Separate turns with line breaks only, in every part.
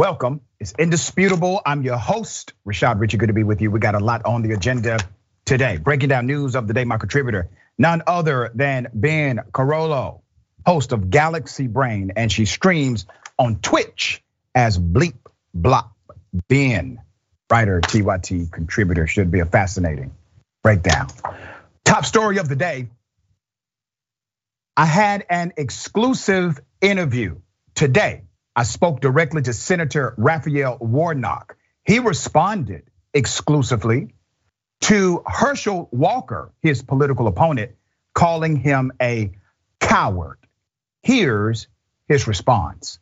Welcome. It's indisputable. I'm your host, Rashad Richey. Good to be with you. We got a lot on the agenda today. Breaking down news of the day, my contributor, none other than Ben Carollo, host of Galaxy Brain, and she streams on Twitch as Bleep Blop Ben. Writer, TYT contributor should be a fascinating breakdown. Top story of the day. I had an exclusive interview today. I spoke directly to Senator Raphael Warnock. He responded exclusively to Herschel Walker, his political opponent, calling him a coward. Here's his response.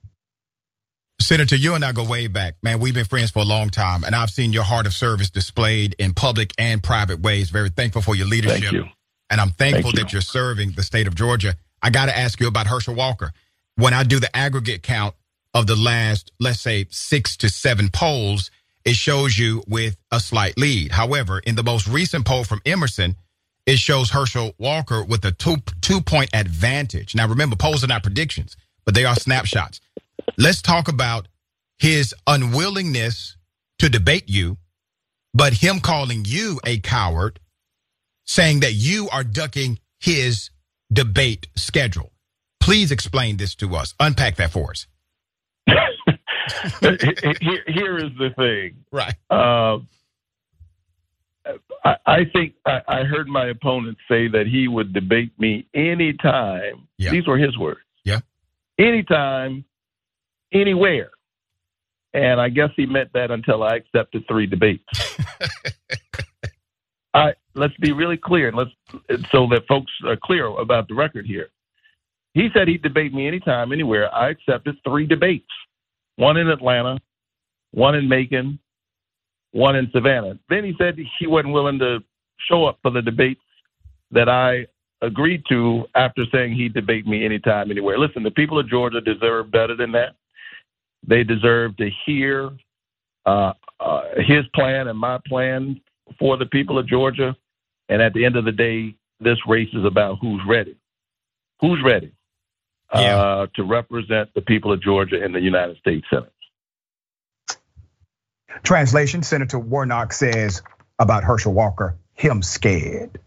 Senator, you and I go way back, man. We've been friends for a long time, and I've seen your heart of service displayed in public and private ways. Very thankful for your leadership.
Thank you.
And I'm thankful
Thank you.
that you're serving the state of Georgia. I got to ask you about Herschel Walker. When I do the aggregate count of the last, let's say, six to seven polls, it shows you with a slight lead. However, in the most recent poll from Emerson, it shows Herschel Walker with a two two point advantage. Now, remember, polls are not predictions, but they are snapshots. Let's talk about his unwillingness to debate you, but him calling you a coward, saying that you are ducking his debate schedule. Please explain this to us. Unpack that for us.
Here, here is the thing.
Right.
Uh, I, I think I, I heard my opponent say that he would debate me anytime.
Yeah.
These were his words.
Yeah.
Anytime, anywhere. And I guess he meant that until I accepted three debates. I let's be really clear, and let's so that folks are clear about the record here. He said he'd debate me anytime, anywhere. I accepted three debates: one in Atlanta, one in Macon, one in Savannah. Then he said he wasn't willing to show up for the debates that I agreed to after saying he'd debate me anytime, anywhere. Listen, the people of Georgia deserve better than that. They deserve to hear uh, uh, his plan and my plan for the people of Georgia. And at the end of the day, this race is about who's ready. Who's ready uh, to represent the people of Georgia in the United States Senate?
Translation Senator Warnock says about Herschel Walker, him scared.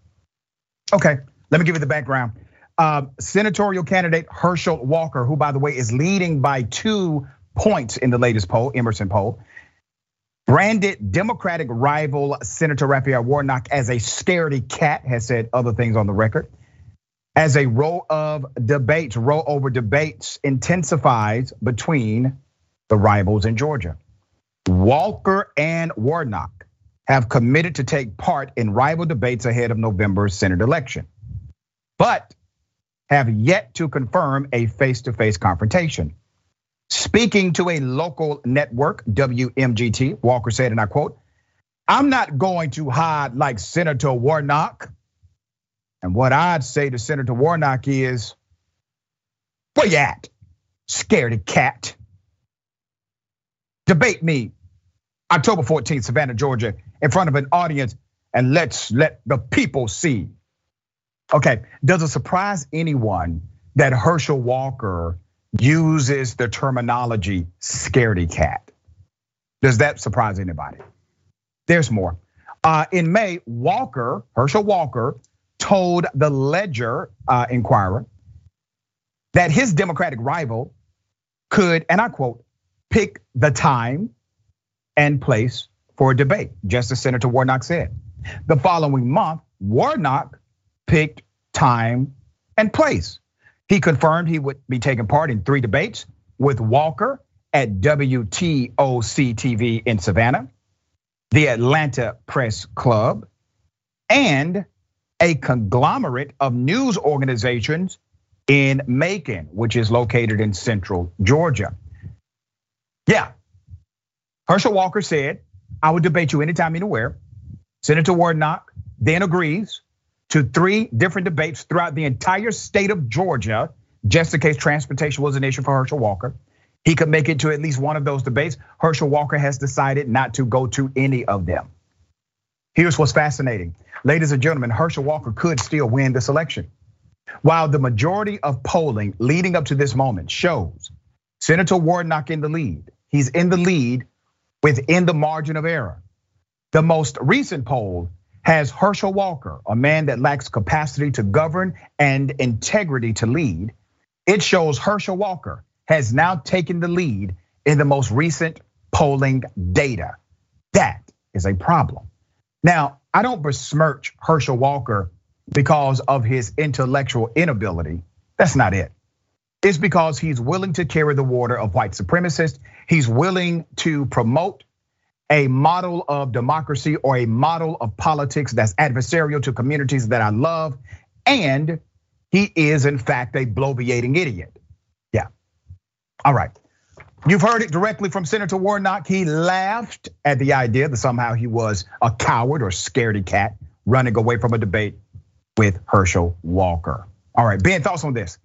Okay, let me give you the background. Uh, senatorial candidate Herschel Walker, who, by the way, is leading by two points in the latest poll, Emerson poll, branded Democratic rival Senator Raphael Warnock as a scaredy cat, has said other things on the record. As a row of debates, row over debates intensifies between the rivals in Georgia. Walker and Warnock have committed to take part in rival debates ahead of November's Senate election, but have yet to confirm a face to face confrontation. Speaking to a local network, WMGT, Walker said, and I quote, I'm not going to hide like Senator Warnock. And what I'd say to Senator Warnock is, where you at, scaredy cat? Debate me October 14th, Savannah, Georgia, in front of an audience, and let's let the people see. Okay, does it surprise anyone that Herschel Walker uses the terminology scaredy cat? Does that surprise anybody? There's more. Uh, in May, Walker, Herschel Walker, told the Ledger uh, Enquirer that his Democratic rival could, and I quote, pick the time and place for a debate, just as Senator Warnock said. The following month, Warnock picked time and place. He confirmed he would be taking part in three debates with Walker at WTOC TV in Savannah, the Atlanta Press Club, and a conglomerate of news organizations in Macon, which is located in central Georgia. Yeah, Herschel Walker said, I would debate you anytime, anywhere. Senator Warnock then agrees to three different debates throughout the entire state of Georgia, just in case transportation was an issue for Herschel Walker. He could make it to at least one of those debates. Herschel Walker has decided not to go to any of them. Here's what's fascinating. Ladies and gentlemen, Herschel Walker could still win this election. While the majority of polling leading up to this moment shows Senator Warnock in the lead, he's in the lead within the margin of error. The most recent poll has Herschel Walker, a man that lacks capacity to govern and integrity to lead. It shows Herschel Walker has now taken the lead in the most recent polling data. That is a problem. Now, I don't besmirch Herschel Walker because of his intellectual inability. That's not it. It's because he's willing to carry the water of white supremacists. He's willing to promote a model of democracy or a model of politics that's adversarial to communities that I love. And he is, in fact, a bloviating idiot. Yeah. All right. You've heard it directly from Senator Warnock. He laughed at the idea that somehow he was a coward or scaredy cat running away from a debate with Herschel Walker. All right, Ben, thoughts on this?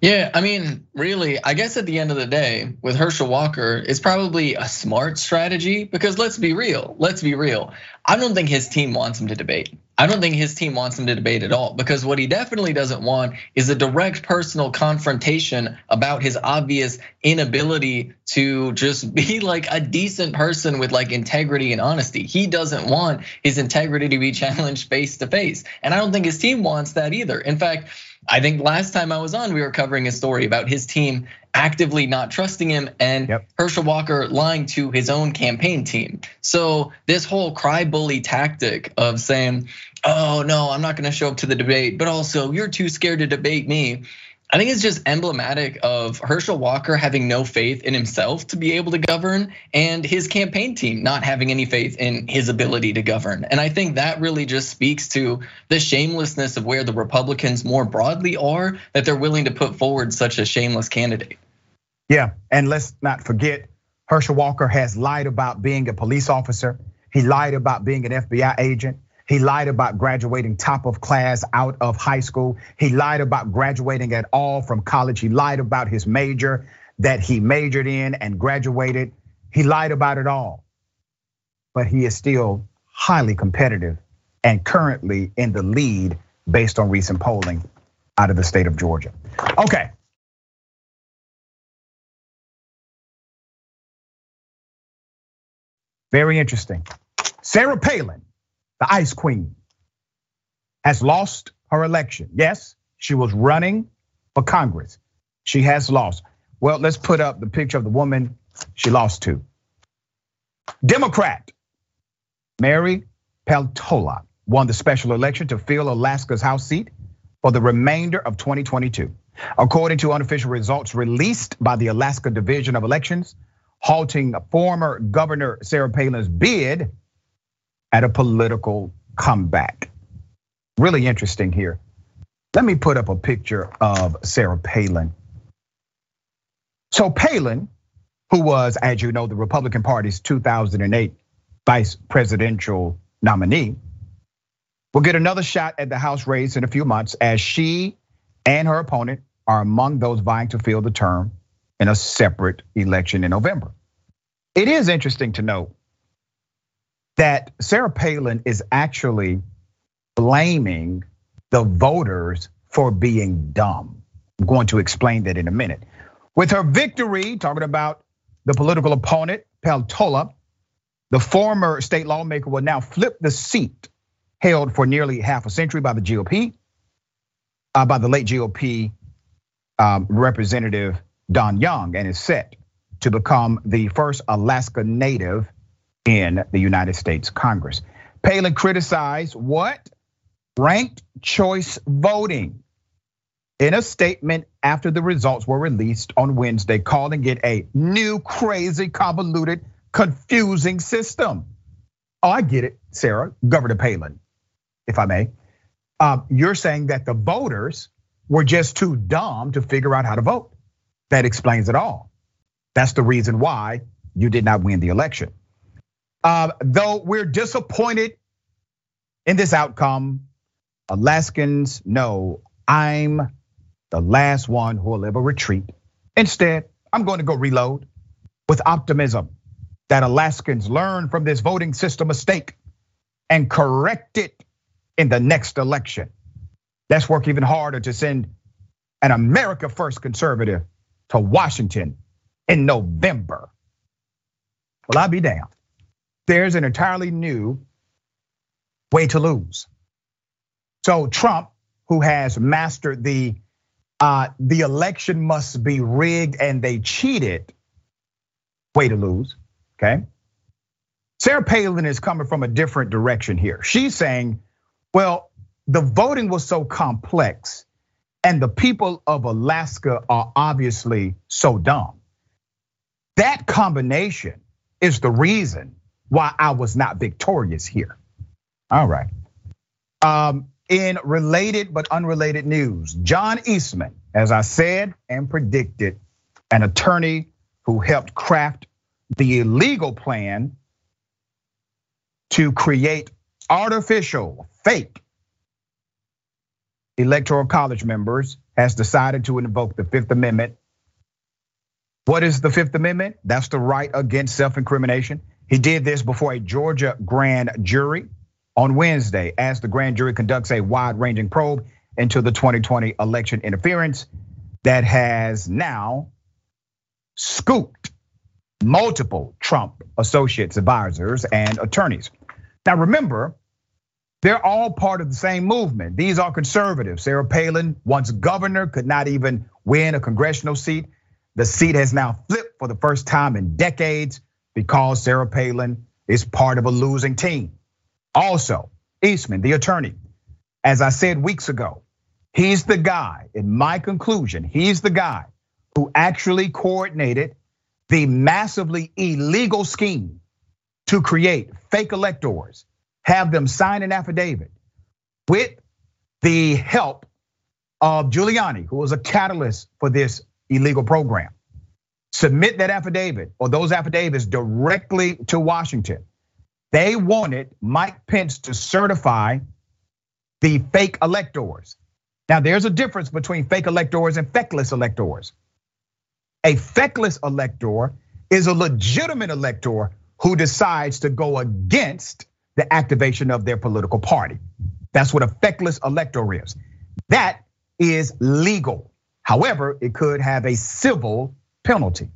Yeah, I mean, really, I guess at the end of the day, with Herschel Walker, it's probably a smart strategy because let's be real. Let's be real. I don't think his team wants him to debate. I don't think his team wants him to debate at all because what he definitely doesn't want is a direct personal confrontation about his obvious inability to just be like a decent person with like integrity and honesty. He doesn't want his integrity to be challenged face to face. And I don't think his team wants that either. In fact, I think last time I was on, we were covering a story about his team actively not trusting him and yep. Herschel Walker lying to his own campaign team. So this whole cry bully tactic of saying, "Oh no, I'm not going to show up to the debate," but also you're too scared to debate me I think it's just emblematic of Herschel Walker having no faith in himself to be able to govern and his campaign team not having any faith in his ability to govern. And I think that really just speaks to the shamelessness of where the Republicans more broadly are that they're willing to put forward such a shameless candidate.
Yeah, and let's not forget Herschel Walker has lied about being a police officer. He lied about being an FBI agent. He lied about graduating top of class out of high school. He lied about graduating at all from college. He lied about his major that he majored in and graduated. He lied about it all. But he is still highly competitive and currently in the lead based on recent polling out of the state of Georgia. Okay. Very interesting. Sarah Palin the ice queen, has lost her election. Yes, she was running for Congress. She has lost. Well, let's put up the picture of the woman she lost to. Democrat Mary Peltola won the special election to fill Alaska's House seat for the remainder of 2022. According to unofficial results released by the Alaska Division of Elections, halting former Governor Sarah Palin's bid at a political comeback. Really interesting here. Let me put up a picture of Sarah Palin. So Palin, who was, as you know, the Republican Party's 2008 vice presidential nominee, will get another shot at the House race in a few months as she and her opponent are among those vying to fill the term in a separate election in November. It is interesting to note that Sarah Palin is actually blaming the voters for being dumb. I'm going to explain that in a minute. With her victory, talking about the political opponent, Peltola, the former state lawmaker will now flip the seat held for nearly half a century by the GOP, uh, by the late GOP um, representative Don Young, and is set to become the first Alaska native in the United States Congress. Palin criticized what? Ranked choice voting in a statement after the results were released on Wednesday, calling it a new, crazy, convoluted, confusing system. Oh, I get it, Sarah, Governor Palin, if I may. Um, you're saying that the voters were just too dumb to figure out how to vote. That explains it all. That's the reason why you did not win the election. Uh, though we're disappointed in this outcome, Alaskans know I'm the last one who will ever retreat. Instead, I'm going to go reload with optimism that Alaskans learn from this voting system mistake and correct it in the next election. Let's work even harder to send an America First conservative to Washington in November. Well, I'll be damned. There's an entirely new way to lose. So Trump, who has mastered the uh, the election must be rigged and they cheated way to lose. Okay. Sarah Palin is coming from a different direction here. She's saying, well, the voting was so complex and the people of Alaska are obviously so dumb. That combination is the reason why I was not victorious here. All right. Um, in related but unrelated news, John Eastman, as I said and predicted, an attorney who helped craft the illegal plan to create artificial, fake electoral college members, has decided to invoke the Fifth Amendment. What is the Fifth Amendment? That's the right against self incrimination. He did this before a Georgia grand jury on Wednesday as the grand jury conducts a wide ranging probe into the 2020 election interference that has now scooped multiple Trump associates, advisors, and attorneys. Now, remember, they're all part of the same movement. These are conservatives. Sarah Palin, once governor, could not even win a congressional seat. The seat has now flipped for the first time in decades because Sarah Palin is part of a losing team. Also, Eastman, the attorney, as I said weeks ago, he's the guy, in my conclusion, he's the guy who actually coordinated the massively illegal scheme to create fake electors, have them sign an affidavit with the help of Giuliani, who was a catalyst for this illegal program. Submit that affidavit or those affidavits directly to Washington they wanted Mike Pence to certify the fake electors. Now, there's a difference between fake electors and feckless electors. A feckless elector is a legitimate elector who decides to go against the activation of their political party. That's what a feckless elector is. That is legal. However, it could have a civil penalty.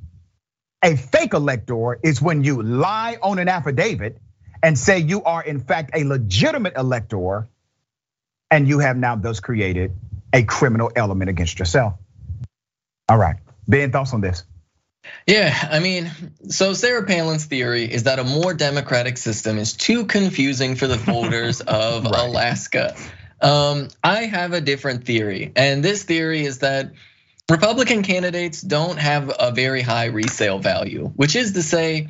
A fake elector is when you lie on an affidavit and say you are in fact a legitimate elector and you have now thus created a criminal element against yourself. All right, Ben, thoughts on this?
Yeah, I mean, so Sarah Palin's theory is that a more democratic system is too confusing for the voters of right. Alaska. Um, I have a different theory, and this theory is that Republican candidates don't have a very high resale value, which is to say,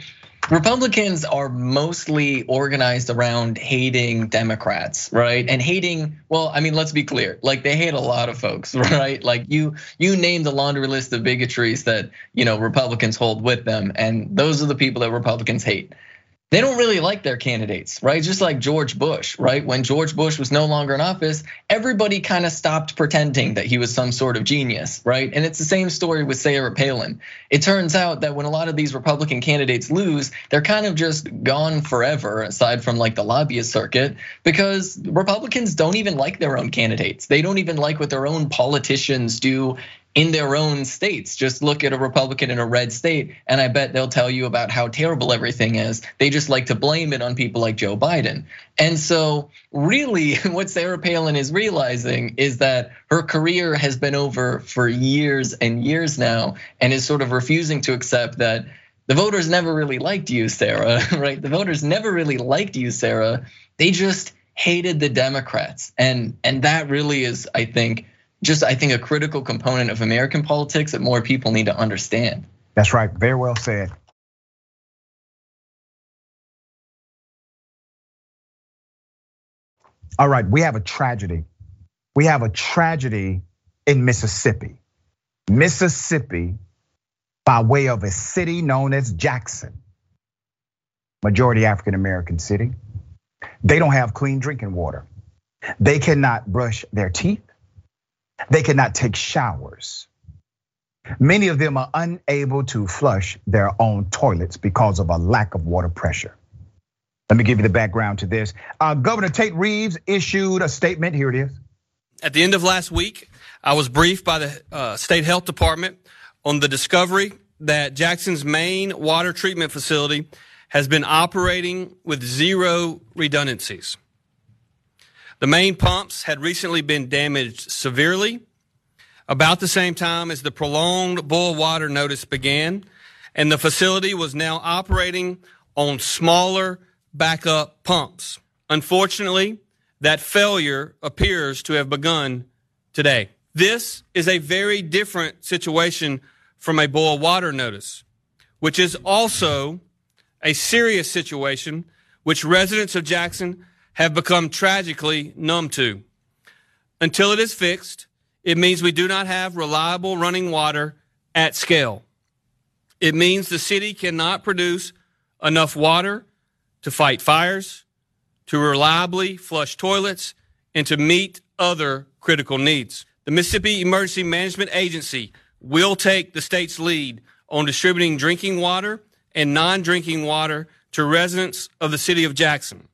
Republicans are mostly organized around hating Democrats, right? And hating, well, I mean, let's be clear. Like they hate a lot of folks, right? Like you you name the laundry list of bigotries that, you know, Republicans hold with them and those are the people that Republicans hate they don't really like their candidates, right? Just like George Bush, right? When George Bush was no longer in office, everybody kind of stopped pretending that he was some sort of genius, right? And it's the same story with Sarah Palin. It turns out that when a lot of these Republican candidates lose, they're kind of just gone forever, aside from like the lobbyist circuit, because Republicans don't even like their own candidates. They don't even like what their own politicians do in their own states. Just look at a Republican in a red state, and I bet they'll tell you about how terrible everything is. They just like to blame it on people like Joe Biden. And so, really, what Sarah Palin is realizing is that her career has been over for years and years now, and is sort of refusing to accept that the voters never really liked you, Sarah, right? The voters never really liked you, Sarah. They just hated the Democrats. And and that really is, I think, just I think a critical component of American politics that more people need to understand.
That's right. Very well said. All right, we have a tragedy. We have a tragedy in Mississippi. Mississippi, by way of a city known as Jackson, majority African American city, they don't have clean drinking water. They cannot brush their teeth. They cannot take showers. Many of them are unable to flush their own toilets because of a lack of water pressure. Let me give you the background to this. Uh, Governor Tate Reeves issued a statement. Here it is.
At the end of last week, I was briefed by the uh, state health department on the discovery that Jackson's main water treatment facility has been operating with zero redundancies. The main pumps had recently been damaged severely about the same time as the prolonged boil water notice began, and the facility was now operating on smaller backup pumps. Unfortunately, that failure appears to have begun today. This is a very different situation from a boil water notice, which is also a serious situation which residents of Jackson have become tragically numb to. Until it is fixed, it means we do not have reliable running water at scale. It means the city cannot produce enough water to fight fires, to reliably flush toilets, and to meet other critical needs. The Mississippi Emergency Management Agency will take the state's lead on distributing drinking water and non drinking water to residents of the city of Jackson.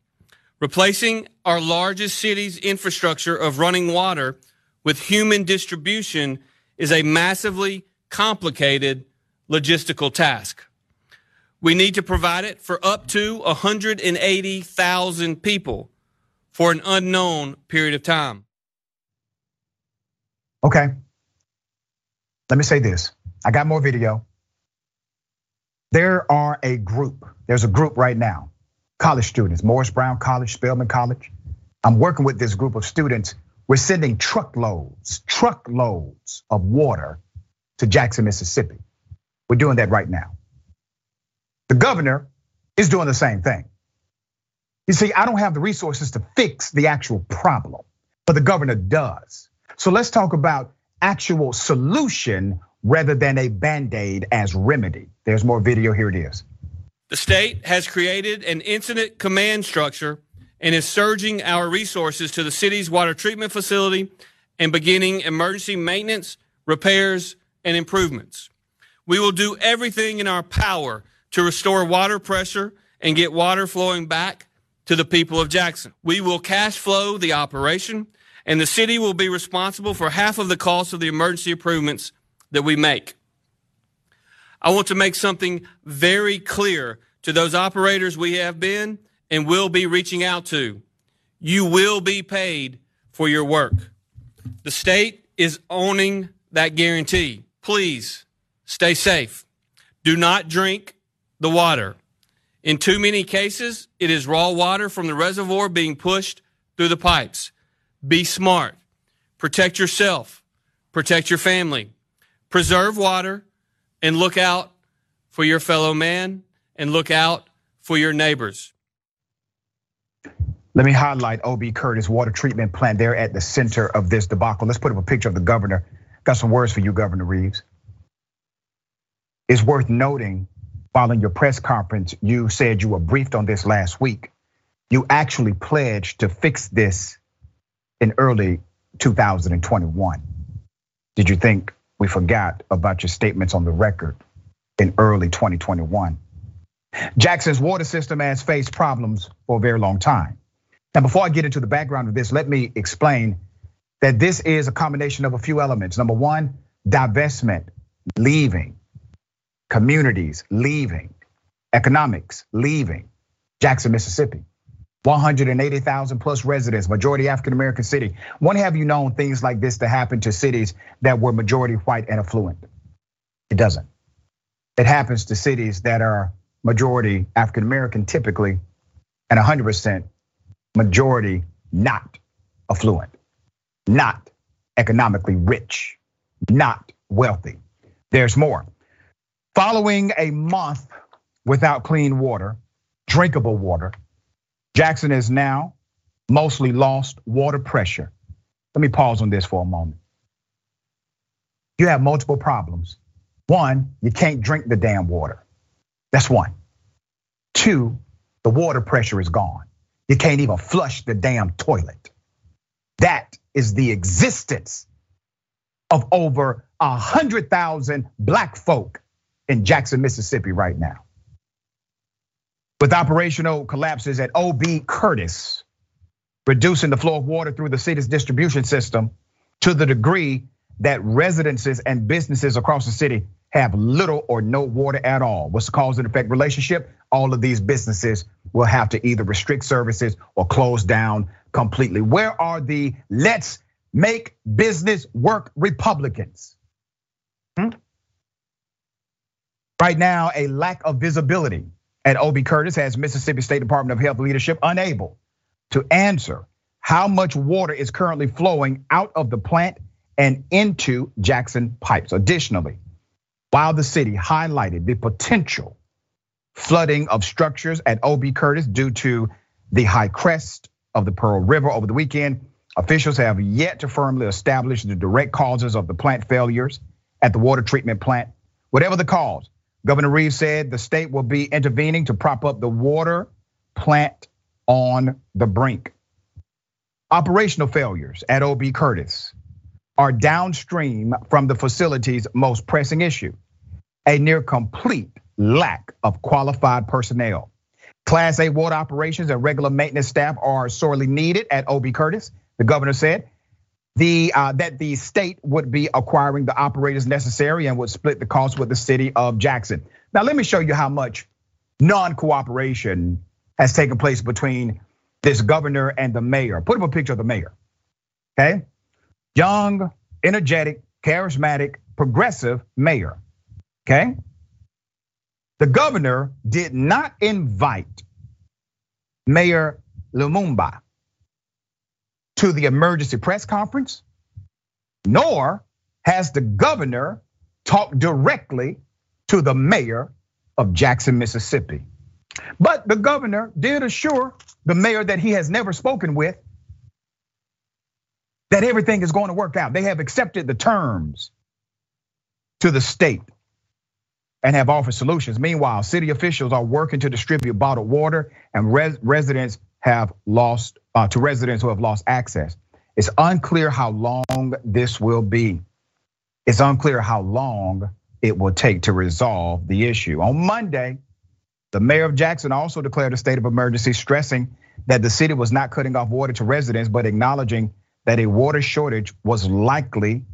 Replacing our largest city's infrastructure of running water with human distribution is a massively complicated logistical task. We need to provide it for up to 180,000 people for an unknown period of time.
Okay. Let me say this. I got more video. There are a group, there's a group right now, college students, Morris Brown College, Spelman College. I'm working with this group of students. We're sending truckloads, truckloads of water to Jackson, Mississippi. We're doing that right now. The governor is doing the same thing. You see, I don't have the resources to fix the actual problem, but the governor does. So let's talk about actual solution rather than a band-aid as remedy. There's more video, here it is.
The state has created an incident command structure and is surging our resources to the city's water treatment facility and beginning emergency maintenance, repairs, and improvements. We will do everything in our power to restore water pressure and get water flowing back to the people of Jackson. We will cash flow the operation, and the city will be responsible for half of the cost of the emergency improvements that we make. I want to make something very clear to those operators we have been and will be reaching out to. You will be paid for your work. The state is owning that guarantee. Please stay safe. Do not drink the water. In too many cases, it is raw water from the reservoir being pushed through the pipes. Be smart. Protect yourself. Protect your family. Preserve water and look out for your fellow man and look out for your neighbors.
Let me highlight OB Curtis water treatment plant there at the center of this debacle. Let's put up a picture of the governor. Got some words for you, Governor Reeves. It's worth noting following your press conference, you said you were briefed on this last week. You actually pledged to fix this in early 2021. Did you think we forgot about your statements on the record in early 2021? Jackson's water system has faced problems for a very long time. Now, before I get into the background of this, let me explain that this is a combination of a few elements. Number one, divestment, leaving communities leaving, economics leaving Jackson, Mississippi. 180,000 plus residents, majority African American city. When have you known things like this to happen to cities that were majority white and affluent? It doesn't. It happens to cities that are majority African American typically and 100% majority not affluent, not economically rich, not wealthy. There's more. Following a month without clean water, drinkable water, Jackson is now mostly lost water pressure. Let me pause on this for a moment. You have multiple problems. One, you can't drink the damn water. That's one. Two, the water pressure is gone. You can't even flush the damn toilet. That is the existence of over a hundred thousand black folk in Jackson, Mississippi right now. With operational collapses at OB Curtis, reducing the flow of water through the city's distribution system to the degree that residences and businesses across the city have little or no water at all. What's the cause and effect relationship? All of these businesses will have to either restrict services or close down completely. Where are the let's make business work Republicans? Hmm? Right now, a lack of visibility at OB Curtis has Mississippi State Department of Health leadership unable to answer how much water is currently flowing out of the plant and into Jackson pipes. Additionally, while the city highlighted the potential flooding of structures at OB Curtis due to the high crest of the Pearl River over the weekend, officials have yet to firmly establish the direct causes of the plant failures at the water treatment plant. Whatever the cause, Governor Reeves said the state will be intervening to prop up the water plant on the brink. Operational failures at OB Curtis are downstream from the facility's most pressing issue a near complete lack of qualified personnel. Class A water operations and regular maintenance staff are sorely needed at OB Curtis, the governor said. The, uh, that the state would be acquiring the operators necessary and would split the cost with the city of Jackson. Now, let me show you how much non cooperation has taken place between this governor and the mayor. Put up a picture of the mayor. Okay. Young, energetic, charismatic, progressive mayor. Okay. The governor did not invite Mayor Lumumba to the emergency press conference, nor has the governor talked directly to the mayor of Jackson, Mississippi. But the governor did assure the mayor that he has never spoken with that everything is going to work out. They have accepted the terms to the state and have offered solutions. Meanwhile, city officials are working to distribute bottled water, and res- residents have lost uh, to residents who have lost access. It's unclear how long this will be. It's unclear how long it will take to resolve the issue. On Monday, the mayor of Jackson also declared a state of emergency, stressing that the city was not cutting off water to residents, but acknowledging that a water shortage was likely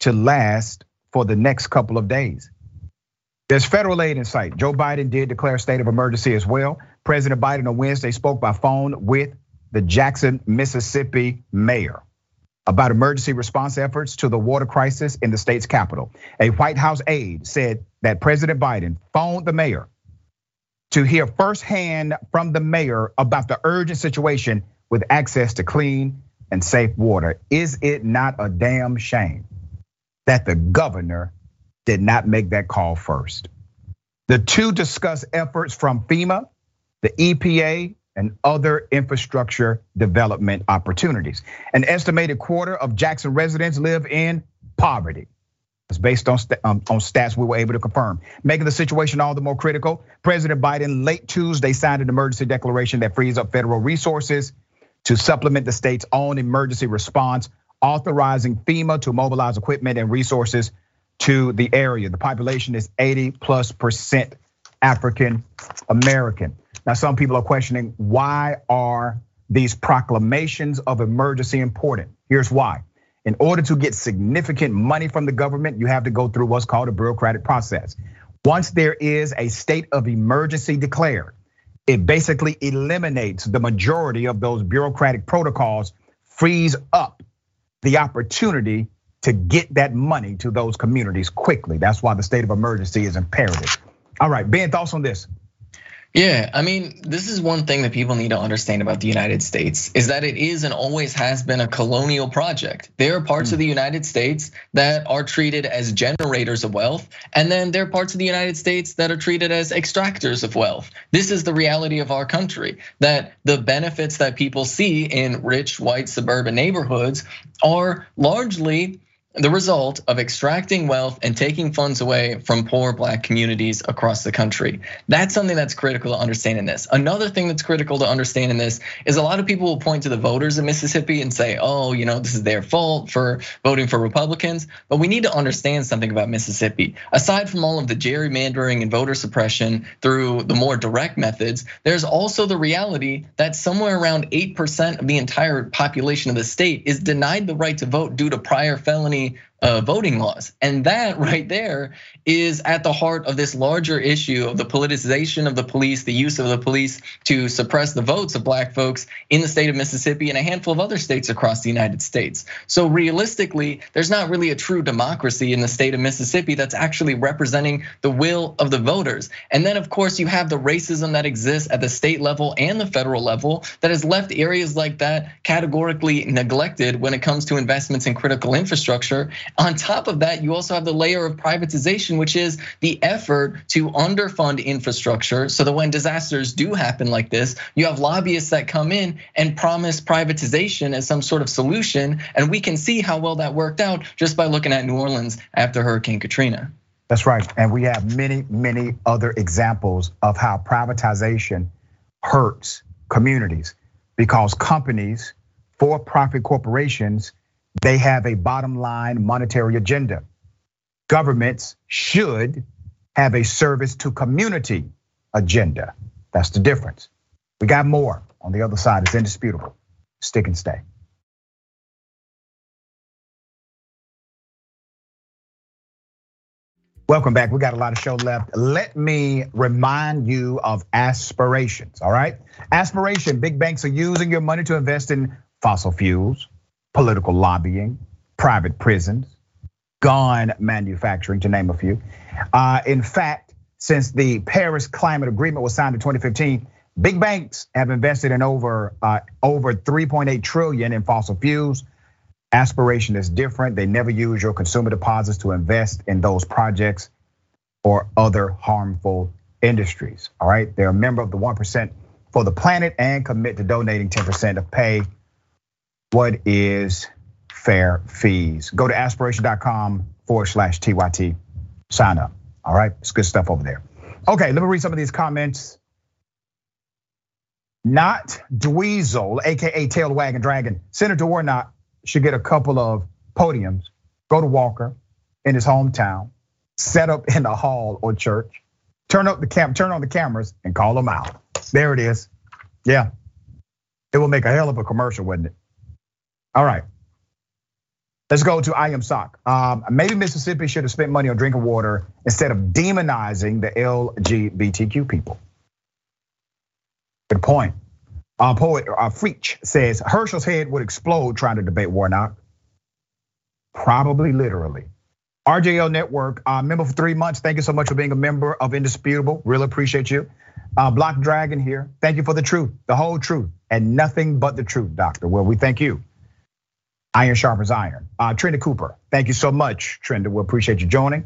to last for the next couple of days. There's federal aid in sight. Joe Biden did declare a state of emergency as well. President Biden on Wednesday spoke by phone with the Jackson, Mississippi mayor about emergency response efforts to the water crisis in the state's capital. A White House aide said that President Biden phoned the mayor to hear firsthand from the mayor about the urgent situation with access to clean and safe water. Is it not a damn shame that the governor did not make that call first. The two discuss efforts from FEMA, the EPA, and other infrastructure development opportunities. An estimated quarter of Jackson residents live in poverty. It's based on, um, on stats we were able to confirm. Making the situation all the more critical, President Biden late Tuesday signed an emergency declaration that frees up federal resources to supplement the state's own emergency response, authorizing FEMA to mobilize equipment and resources to the area. The population is 80 plus percent African American. Now, some people are questioning why are these proclamations of emergency important? Here's why. In order to get significant money from the government, you have to go through what's called a bureaucratic process. Once there is a state of emergency declared, it basically eliminates the majority of those bureaucratic protocols, frees up the opportunity to get that money to those communities quickly. That's why the state of emergency is imperative. All right, Ben, thoughts on this?
Yeah, I mean, this is one thing that people need to understand about the United States is that it is and always has been a colonial project. There are parts mm. of the United States that are treated as generators of wealth, and then there are parts of the United States that are treated as extractors of wealth. This is the reality of our country that the benefits that people see in rich white suburban neighborhoods are largely the result of extracting wealth and taking funds away from poor black communities across the country. That's something that's critical to understand in this. Another thing that's critical to understand in this is a lot of people will point to the voters in Mississippi and say, oh, you know, this is their fault for voting for Republicans. But we need to understand something about Mississippi. Aside from all of the gerrymandering and voter suppression through the more direct methods, there's also the reality that somewhere around 8% of the entire population of the state is denied the right to vote due to prior felony uh, Uh, voting laws. And that right there is at the heart of this larger issue of the politicization of the police, the use of the police to suppress the votes of black folks in the state of Mississippi and a handful of other states across the United States. So realistically, there's not really a true democracy in the state of Mississippi that's actually representing the will of the voters. And then of course you have the racism that exists at the state level and the federal level that has left areas like that categorically neglected when it comes to investments in critical infrastructure. On top of that, you also have the layer of privatization, which is the effort to underfund infrastructure so that when disasters do happen like this, you have lobbyists that come in and promise privatization as some sort of solution. And we can see how well that worked out just by looking at New Orleans after Hurricane Katrina.
That's right. And we have many, many other examples of how privatization hurts communities because companies, for profit corporations, they have a bottom line monetary agenda. Governments should have a service to community agenda. That's the difference. We got more on the other side. It's indisputable. Stick and stay. Welcome back. We got a lot of show left. Let me remind you of aspirations, all right? Aspiration big banks are using your money to invest in fossil fuels, political lobbying, private prisons, gun manufacturing, to name a few. Uh, in fact, since the Paris Climate Agreement was signed in 2015, big banks have invested in over uh, over 3.8 trillion in fossil fuels. Aspiration is different. They never use your consumer deposits to invest in those projects or other harmful industries. All right, they're a member of the 1% for the planet and commit to donating 10% of pay what is fair fees? Go to aspiration.com forward slash TYT. Sign up. All right, it's good stuff over there. Okay, let me read some of these comments. Not Dweezil, AKA Tail Wagon Dragon. Senator Warnock should get a couple of podiums, go to Walker in his hometown, set up in the hall or church, turn up the cam, turn on the cameras and call them out. There it is. Yeah. It will make a hell of a commercial, wouldn't it? All right. Let's go to I am sock. Um, maybe Mississippi should have spent money on drinking water instead of demonizing the LGBTQ people. Good point. Uh, poet uh, Freach says Herschel's head would explode trying to debate Warnock. Probably literally. RJL Network, uh, member for three months. Thank you so much for being a member of Indisputable. Really appreciate you. Uh, Black Dragon here. Thank you for the truth, the whole truth, and nothing but the truth, Doctor. Well, we thank you. Iron sharpens iron. Uh, Trenda Cooper, thank you so much, Trenda. We appreciate you joining.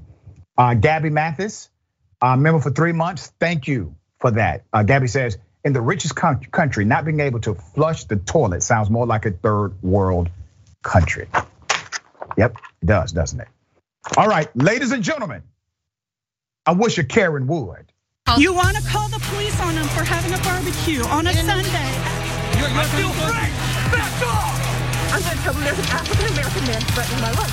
Uh, Gabby Mathis, uh, member for three months. Thank you for that. Uh, Gabby says, in the richest country, not being able to flush the toilet sounds more like a third world country. Yep, it does, doesn't it? All right, ladies and gentlemen, I wish a Karen would.
You want to call the police on them for having a barbecue on a Sunday?
You're, you're I feel free. Back off. I'm gonna tell them there's an African American man threatening my life.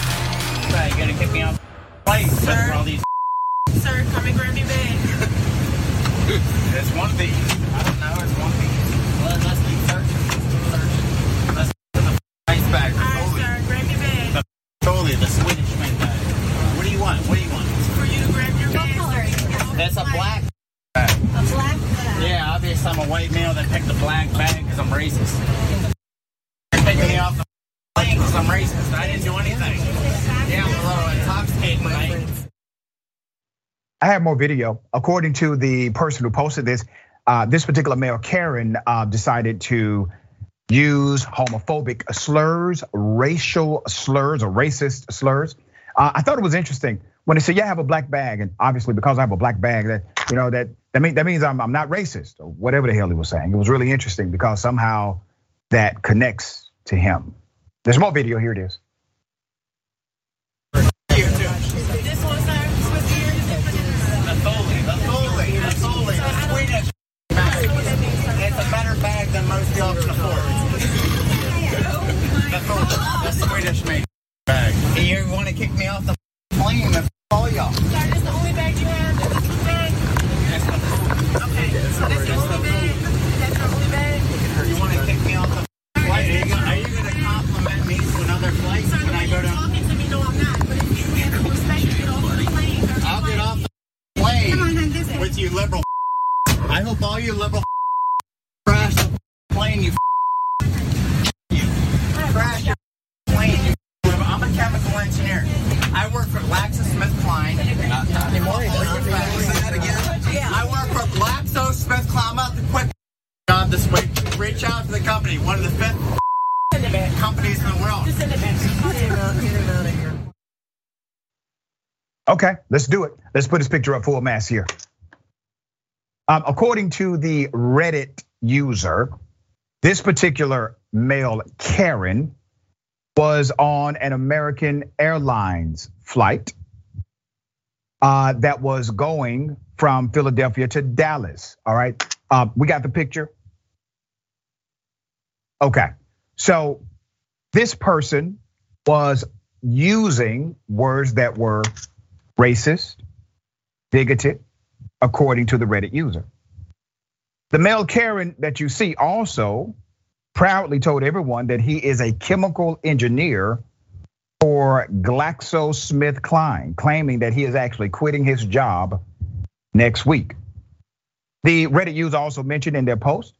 Right, you're gonna kick me off flight
Sir,
all these.
Sir, come and grab me bag.
it's one of these. I don't know. It's one of these. Well, let's keep searching. Searching. Let's put the ice bag.
All right, sir, grab your bag.
Totally, the Swedish man bag. What do you want? What do you want?
For you to grab your bag.
That's a black.
Bag. A black bag.
Yeah, obviously I'm a white male that picked the black bag because I'm racist. Taking me off the because I'm racist. I didn't do anything. Intoxicated?
I have more video. According to the person who posted this, uh, this particular male, Karen, uh, decided to use homophobic slurs, racial slurs, or racist slurs. Uh, I thought it was interesting when they said, "Yeah, I have a black bag," and obviously because I have a black bag, that you know that that means that means I'm I'm not racist or whatever the hell he was saying. It was really interesting because somehow that connects to him. There's more video. Here it is.
It's a better bag than most y'all can afford. The Swedish made bag. You want to kick me off the plane? That's all y'all.
That's the only bag you have. That's the bag. Okay. The only bag.
go down. I'll get off the plane with you liberal. I hope all you liberal crash the plane, you crash your plane, you I'm a chemical engineer. I work for GlaxoSmithKline. Not, not anymore. Say that again. Yeah. I work for GlaxoSmithKline. I'm out to quit job this week. Reach out to the company, one of the fifth companies in the world.
Okay, let's do it. Let's put this picture up full mass here. Um, according to the Reddit user, this particular male, Karen, was on an American Airlines flight uh, that was going from Philadelphia to Dallas. All right, uh, we got the picture. Okay, so this person was using words that were racist, bigoted, according to the Reddit user. The male Karen that you see also proudly told everyone that he is a chemical engineer for GlaxoSmithKline, claiming that he is actually quitting his job next week. The Reddit user also mentioned in their post,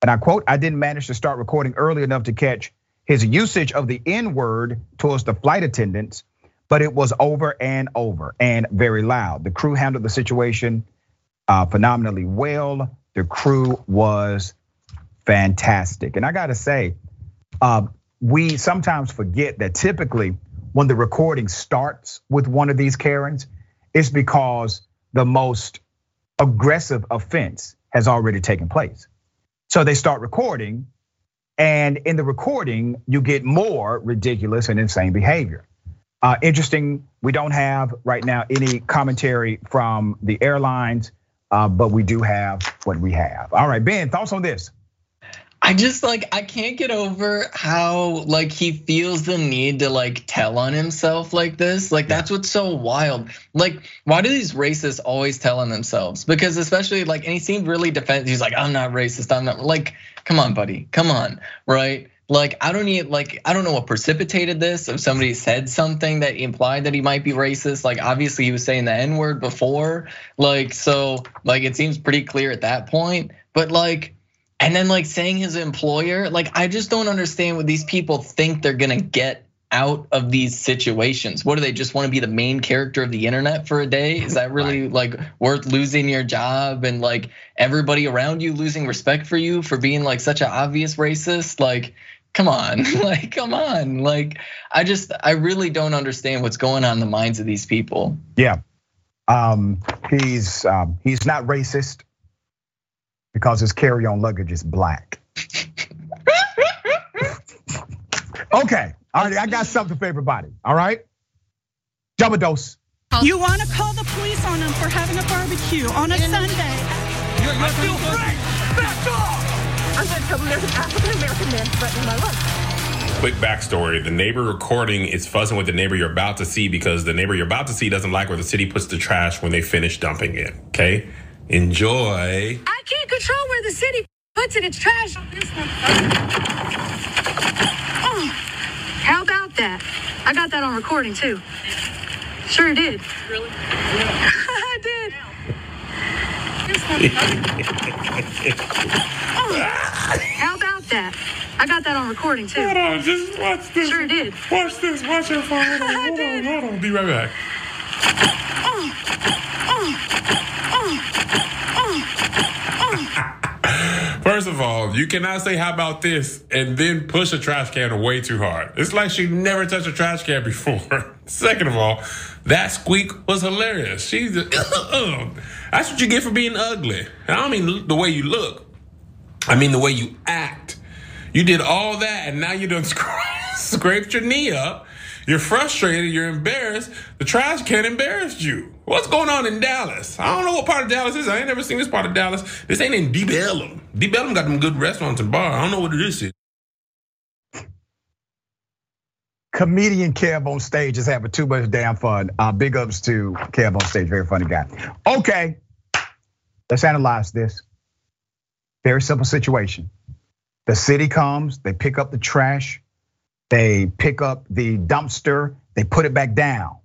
and I quote, I didn't manage to start recording early enough to catch his usage of the N word towards the flight attendants but it was over and over and very loud. The crew handled the situation uh, phenomenally well. The crew was fantastic. And I gotta say, uh, we sometimes forget that typically when the recording starts with one of these Karens, it's because the most aggressive offense has already taken place. So they start recording, and in the recording, you get more ridiculous and insane behavior. Uh, interesting. We don't have right now any commentary from the airlines, uh, but we do have what we have. All right, Ben, thoughts on this?
I just like I can't get over how like he feels the need to like tell on himself like this. Like that's what's so wild. Like why do these racists always tell on themselves? Because especially like and he seemed really defensive. He's like I'm not racist. I'm not like come on buddy. Come on, right? Like I don't need like I don't know what precipitated this. If somebody said something that implied that he might be racist, like obviously he was saying the N word before, like so like it seems pretty clear at that point. But like, and then like saying his employer, like I just don't understand what these people think they're gonna get out of these situations? What do they just want to be the main character of the internet for a day? Is that really right. like worth losing your job and like everybody around you losing respect for you for being like such an obvious racist? Like come on like come on. Like i just i really don't understand what's going on in the minds of these people.
Yeah. Um he's um he's not racist because his carry-on luggage is black. Okay. All right i got something for everybody. All right? Double dose.
You want to call the police on him for having a barbecue on a sunday?
You're, you're still free back off! I'm going to tell them there's an African American man threatening my life.
Quick backstory the neighbor recording is fussing with the neighbor you're about to see because the neighbor you're about to see doesn't like where the city puts the trash when they finish dumping it. Okay? Enjoy.
I can't control where the city puts it. It's trash. Oh, how about that? I got that on recording too. Sure did. Really? Yeah. I did. How about that? I got that on recording too.
Hold on, just watch this.
Sure did.
Watch this. Watch your phone. Hold on, hold on, hold on. Be right back. First of all, you cannot say "How about this" and then push a trash can way too hard. It's like she never touched a trash can before. Second of all, that squeak was hilarious. She's that's what you get for being ugly. And I don't mean the way you look. I mean the way you act. You did all that, and now you done scraped your knee up. You're frustrated. You're embarrassed. The trash can embarrassed you. What's going on in Dallas? I don't know what part of Dallas is. I ain't never seen this part of Dallas. This ain't in Deep Ellum. Deep Ellum got them good restaurants and bars. I don't know what it is.
Comedian Kev on stage is having too much damn fun. Uh, big ups to Kev on stage, very funny guy. Okay, let's analyze this. Very simple situation. The city comes, they pick up the trash, they pick up the dumpster, they put it back down.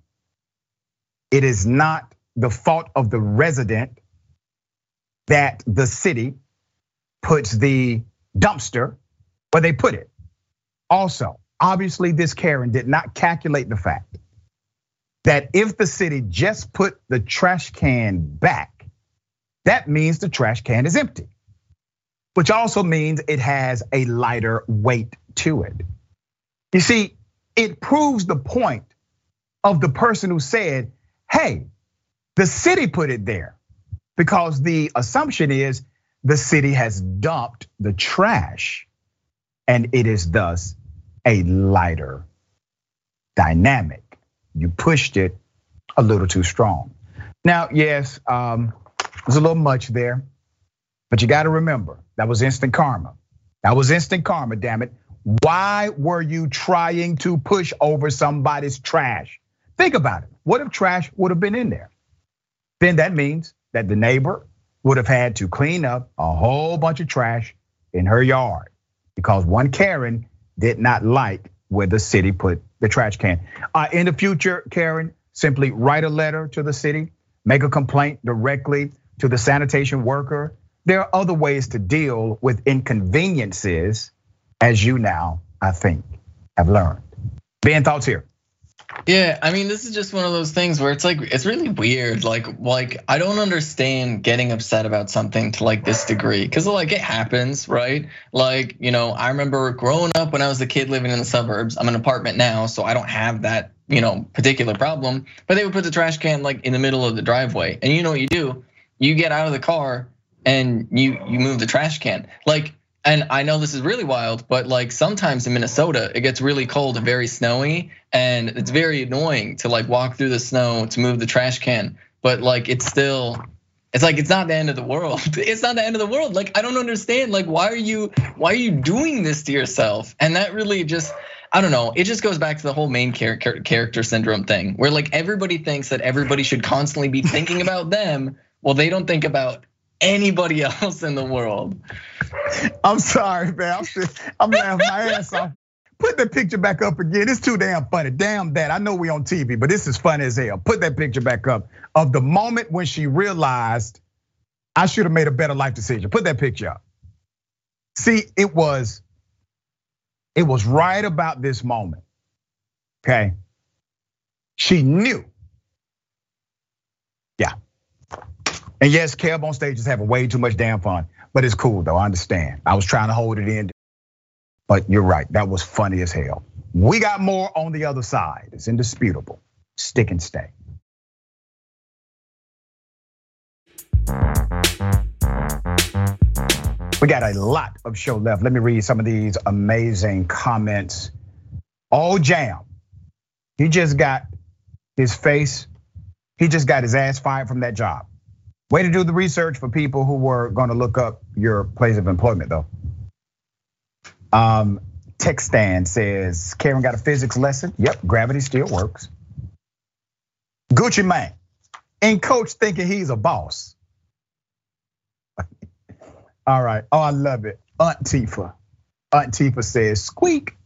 It is not the fault of the resident that the city puts the dumpster where they put it. Also, obviously, this Karen did not calculate the fact that if the city just put the trash can back, that means the trash can is empty, which also means it has a lighter weight to it. You see, it proves the point of the person who said, hey, the city put it there because the assumption is the city has dumped the trash and it is thus a lighter dynamic. You pushed it a little too strong. Now, yes, um, there's a little much there, but you got to remember that was instant karma. That was instant karma, damn it. Why were you trying to push over somebody's trash? Think about it. What if trash would have been in there? Then that means that the neighbor would have had to clean up a whole bunch of trash in her yard because one Karen did not like where the city put the trash can. Uh, in the future, Karen, simply write a letter to the city, make a complaint directly to the sanitation worker. There are other ways to deal with inconveniences, as you now, I think, have learned. Ben, thoughts here?
Yeah, I mean, this is just one of those things where it's like it's really weird. Like, like I don't understand getting upset about something to like this degree because like it happens, right? Like, you know, I remember growing up when I was a kid living in the suburbs. I'm in an apartment now, so I don't have that you know particular problem. But they would put the trash can like in the middle of the driveway, and you know what you do? You get out of the car and you you move the trash can. Like and I know this is really wild, but like sometimes in Minnesota, it gets really cold and very snowy, and it's very annoying to like walk through the snow to move the trash can. But like it's still, it's like it's not the end of the world. It's not the end of the world. Like I don't understand. Like why are you why are you doing this to yourself? And that really just I don't know. It just goes back to the whole main character character syndrome thing, where like everybody thinks that everybody should constantly be thinking about them. Well, they don't think about anybody else in the world.
I'm sorry, man. I'm, I'm laughing my ass off. Put that picture back up again. It's too damn funny. Damn that. I know we on TV, but this is funny as hell. Put that picture back up of the moment when she realized I should have made a better life decision. Put that picture up. See, it was, it was right about this moment. Okay. She knew. Yeah, and yes, Kev on stage is having way too much damn fun, but it's cool though. I understand. I was trying to hold it in, but you're right. That was funny as hell. We got more on the other side. It's indisputable. Stick and stay. We got a lot of show left. Let me read some of these amazing comments. All jam. He just got his face, he just got his ass fired from that job. Way to do the research for people who were going to look up your place of employment, though. Um, Textan says Karen got a physics lesson. Yep, gravity still works. Gucci Mane, and coach thinking he's a boss. All right. Oh, I love it. Aunt Tifa. Aunt Tifa says, squeak.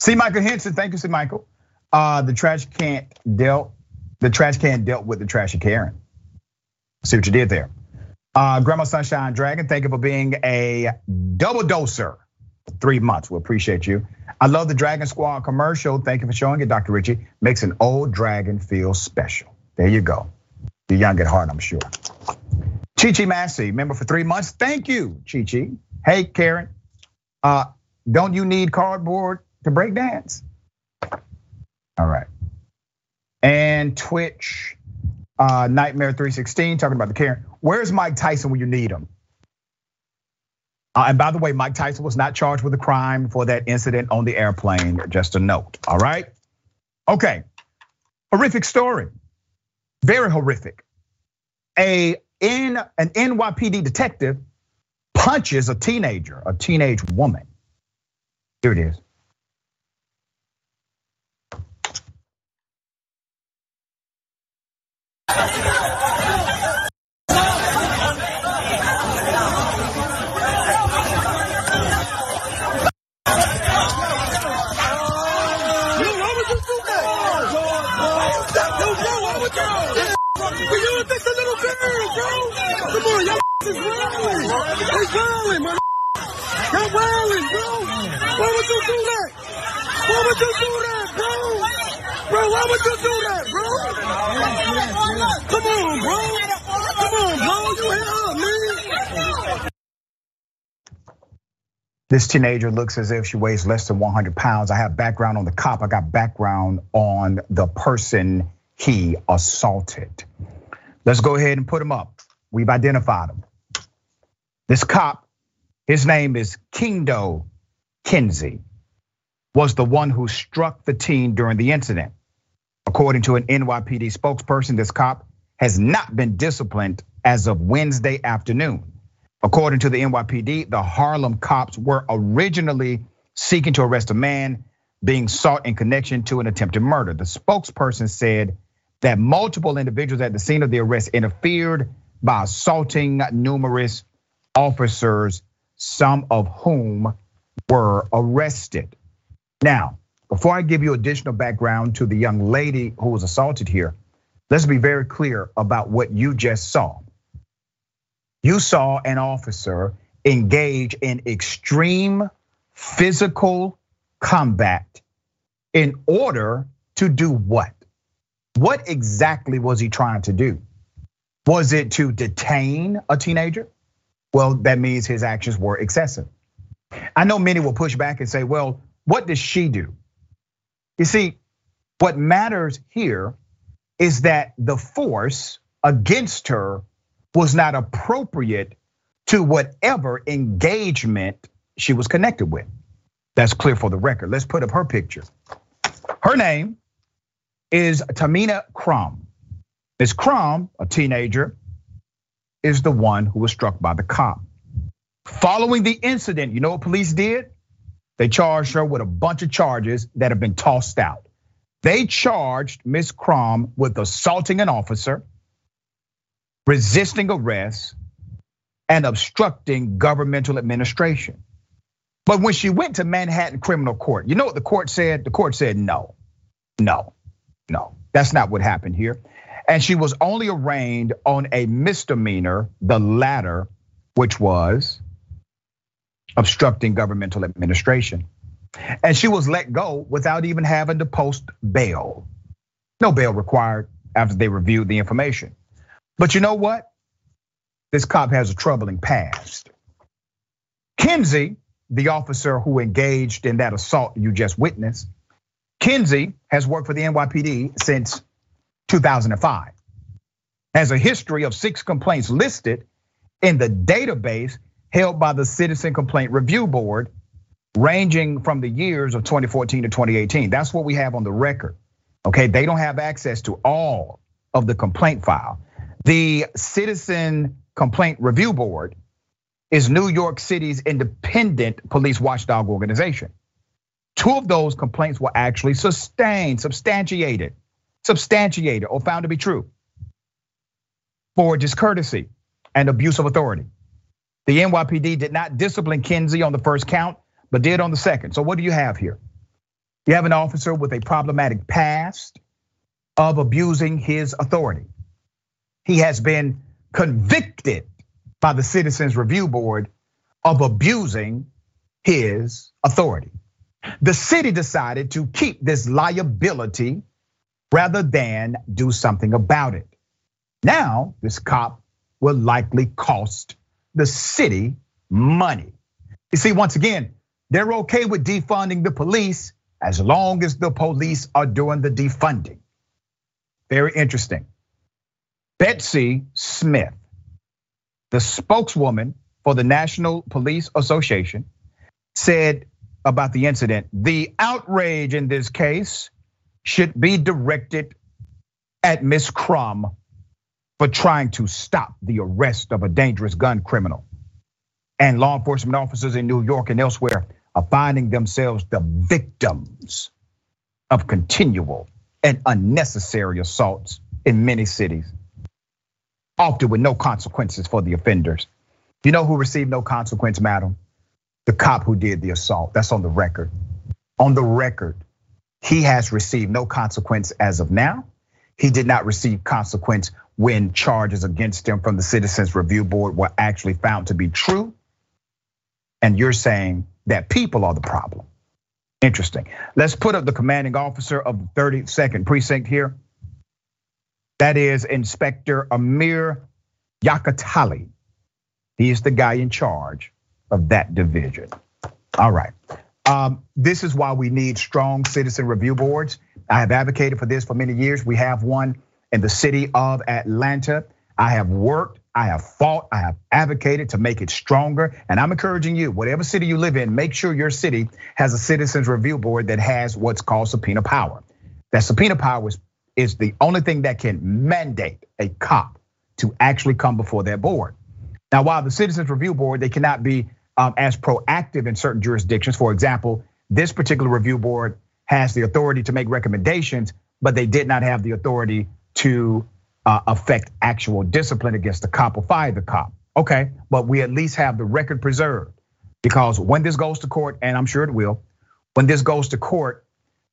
See Michael Henson, thank you, see Michael. Uh, the trash can dealt, the trash can dealt with the trash of Karen. See what you did there. Uh, Grandma Sunshine Dragon, thank you for being a double doser. Three months, we appreciate you. I love the Dragon Squad commercial. Thank you for showing it, Dr. Richey. Makes an old dragon feel special. There you go. You're young at heart, I'm sure. Chi Chi Massey, member for three months. Thank you, Chi Chi. Hey, Karen. Uh, don't you need cardboard to break dance? All right. And Twitch, uh, Nightmare 316 talking about the Karen. Where's Mike Tyson when you need him? Uh, and by the way, Mike Tyson was not charged with a crime for that incident on the airplane. Just a note. All right. Okay. Horrific story. Very horrific. A in an NYPD detective punches a teenager, a teenage woman. Here it is.
Why would you do that? Why would you do that, bro? Bro, why would you do that, bro? Come on, bro. Come on, bro. You hit up, man.
This teenager looks as if she weighs less than 100 pounds. I have background on the cop. I got background on the person he assaulted. Let's go ahead and put him up. We've identified him. This cop, his name is Kingdo Kinsey, was the one who struck the teen during the incident. According to an NYPD spokesperson, this cop has not been disciplined as of Wednesday afternoon. According to the NYPD, the Harlem cops were originally seeking to arrest a man being sought in connection to an attempted murder. The spokesperson said that multiple individuals at the scene of the arrest interfered by assaulting numerous officers, some of whom were arrested. Now, before I give you additional background to the young lady who was assaulted here, let's be very clear about what you just saw. You saw an officer engage in extreme physical combat in order to do what? What exactly was he trying to do? Was it to detain a teenager? Well, that means his actions were excessive. I know many will push back and say, well, what does she do? You see, what matters here is that the force against her was not appropriate to whatever engagement she was connected with. That's clear for the record. Let's put up her picture. Her name is Tamina Crumb. Miss Crumb, a teenager, is the one who was struck by the cop. Following the incident, you know what police did? They charged her with a bunch of charges that have been tossed out. They charged Miss Crumb with assaulting an officer, resisting arrest, and obstructing governmental administration. But when she went to Manhattan Criminal Court, you know what the court said? The court said no, no. No, that's not what happened here. And she was only arraigned on a misdemeanor, the latter, which was obstructing governmental administration. And she was let go without even having to post bail. No bail required after they reviewed the information. But you know what? This cop has a troubling past. Kinsey, the officer who engaged in that assault you just witnessed, Kinsey has worked for the NYPD since 2005. Has a history of six complaints listed in the database held by the Citizen Complaint Review Board, ranging from the years of 2014 to 2018. That's what we have on the record. Okay, they don't have access to all of the complaint file. The Citizen Complaint Review Board is New York City's independent police watchdog organization. Two of those complaints were actually sustained, substantiated, substantiated, or found to be true for discourtesy and abuse of authority. The NYPD did not discipline Kinsey on the first count, but did on the second. So what do you have here? You have an officer with a problematic past of abusing his authority. He has been convicted by the Citizens Review Board of abusing his authority. The city decided to keep this liability rather than do something about it. Now, this cop will likely cost the city money. You see, once again, they're okay with defunding the police as long as the police are doing the defunding. Very interesting. Betsy Smith, the spokeswoman for the National Police Association, said about the incident. The outrage in this case should be directed at Miss Crumb for trying to stop the arrest of a dangerous gun criminal. And law enforcement officers in New York and elsewhere are finding themselves the victims of continual and unnecessary assaults in many cities, often with no consequences for the offenders. You know who received no consequence, madam? the cop who did the assault. That's on the record. On the record, he has received no consequence as of now. He did not receive consequence when charges against him from the Citizens Review Board were actually found to be true. And you're saying that people are the problem. Interesting. Let's put up the commanding officer of the 32nd precinct here. That is Inspector Amir Yakatally. He is the guy in charge of that division. All right. Um, this is why we need strong citizen review boards. I have advocated for this for many years. We have one in the city of Atlanta. I have worked, I have fought, I have advocated to make it stronger. And I'm encouraging you, whatever city you live in, make sure your city has a citizens review board that has what's called subpoena power. That subpoena power is, is the only thing that can mandate a cop to actually come before their board. Now, while the citizens review board, they cannot be um, as proactive in certain jurisdictions. For example, this particular review board has the authority to make recommendations, but they did not have the authority to uh, affect actual discipline against the cop or fire the cop. Okay, but we at least have the record preserved because when this goes to court, and I'm sure it will, when this goes to court,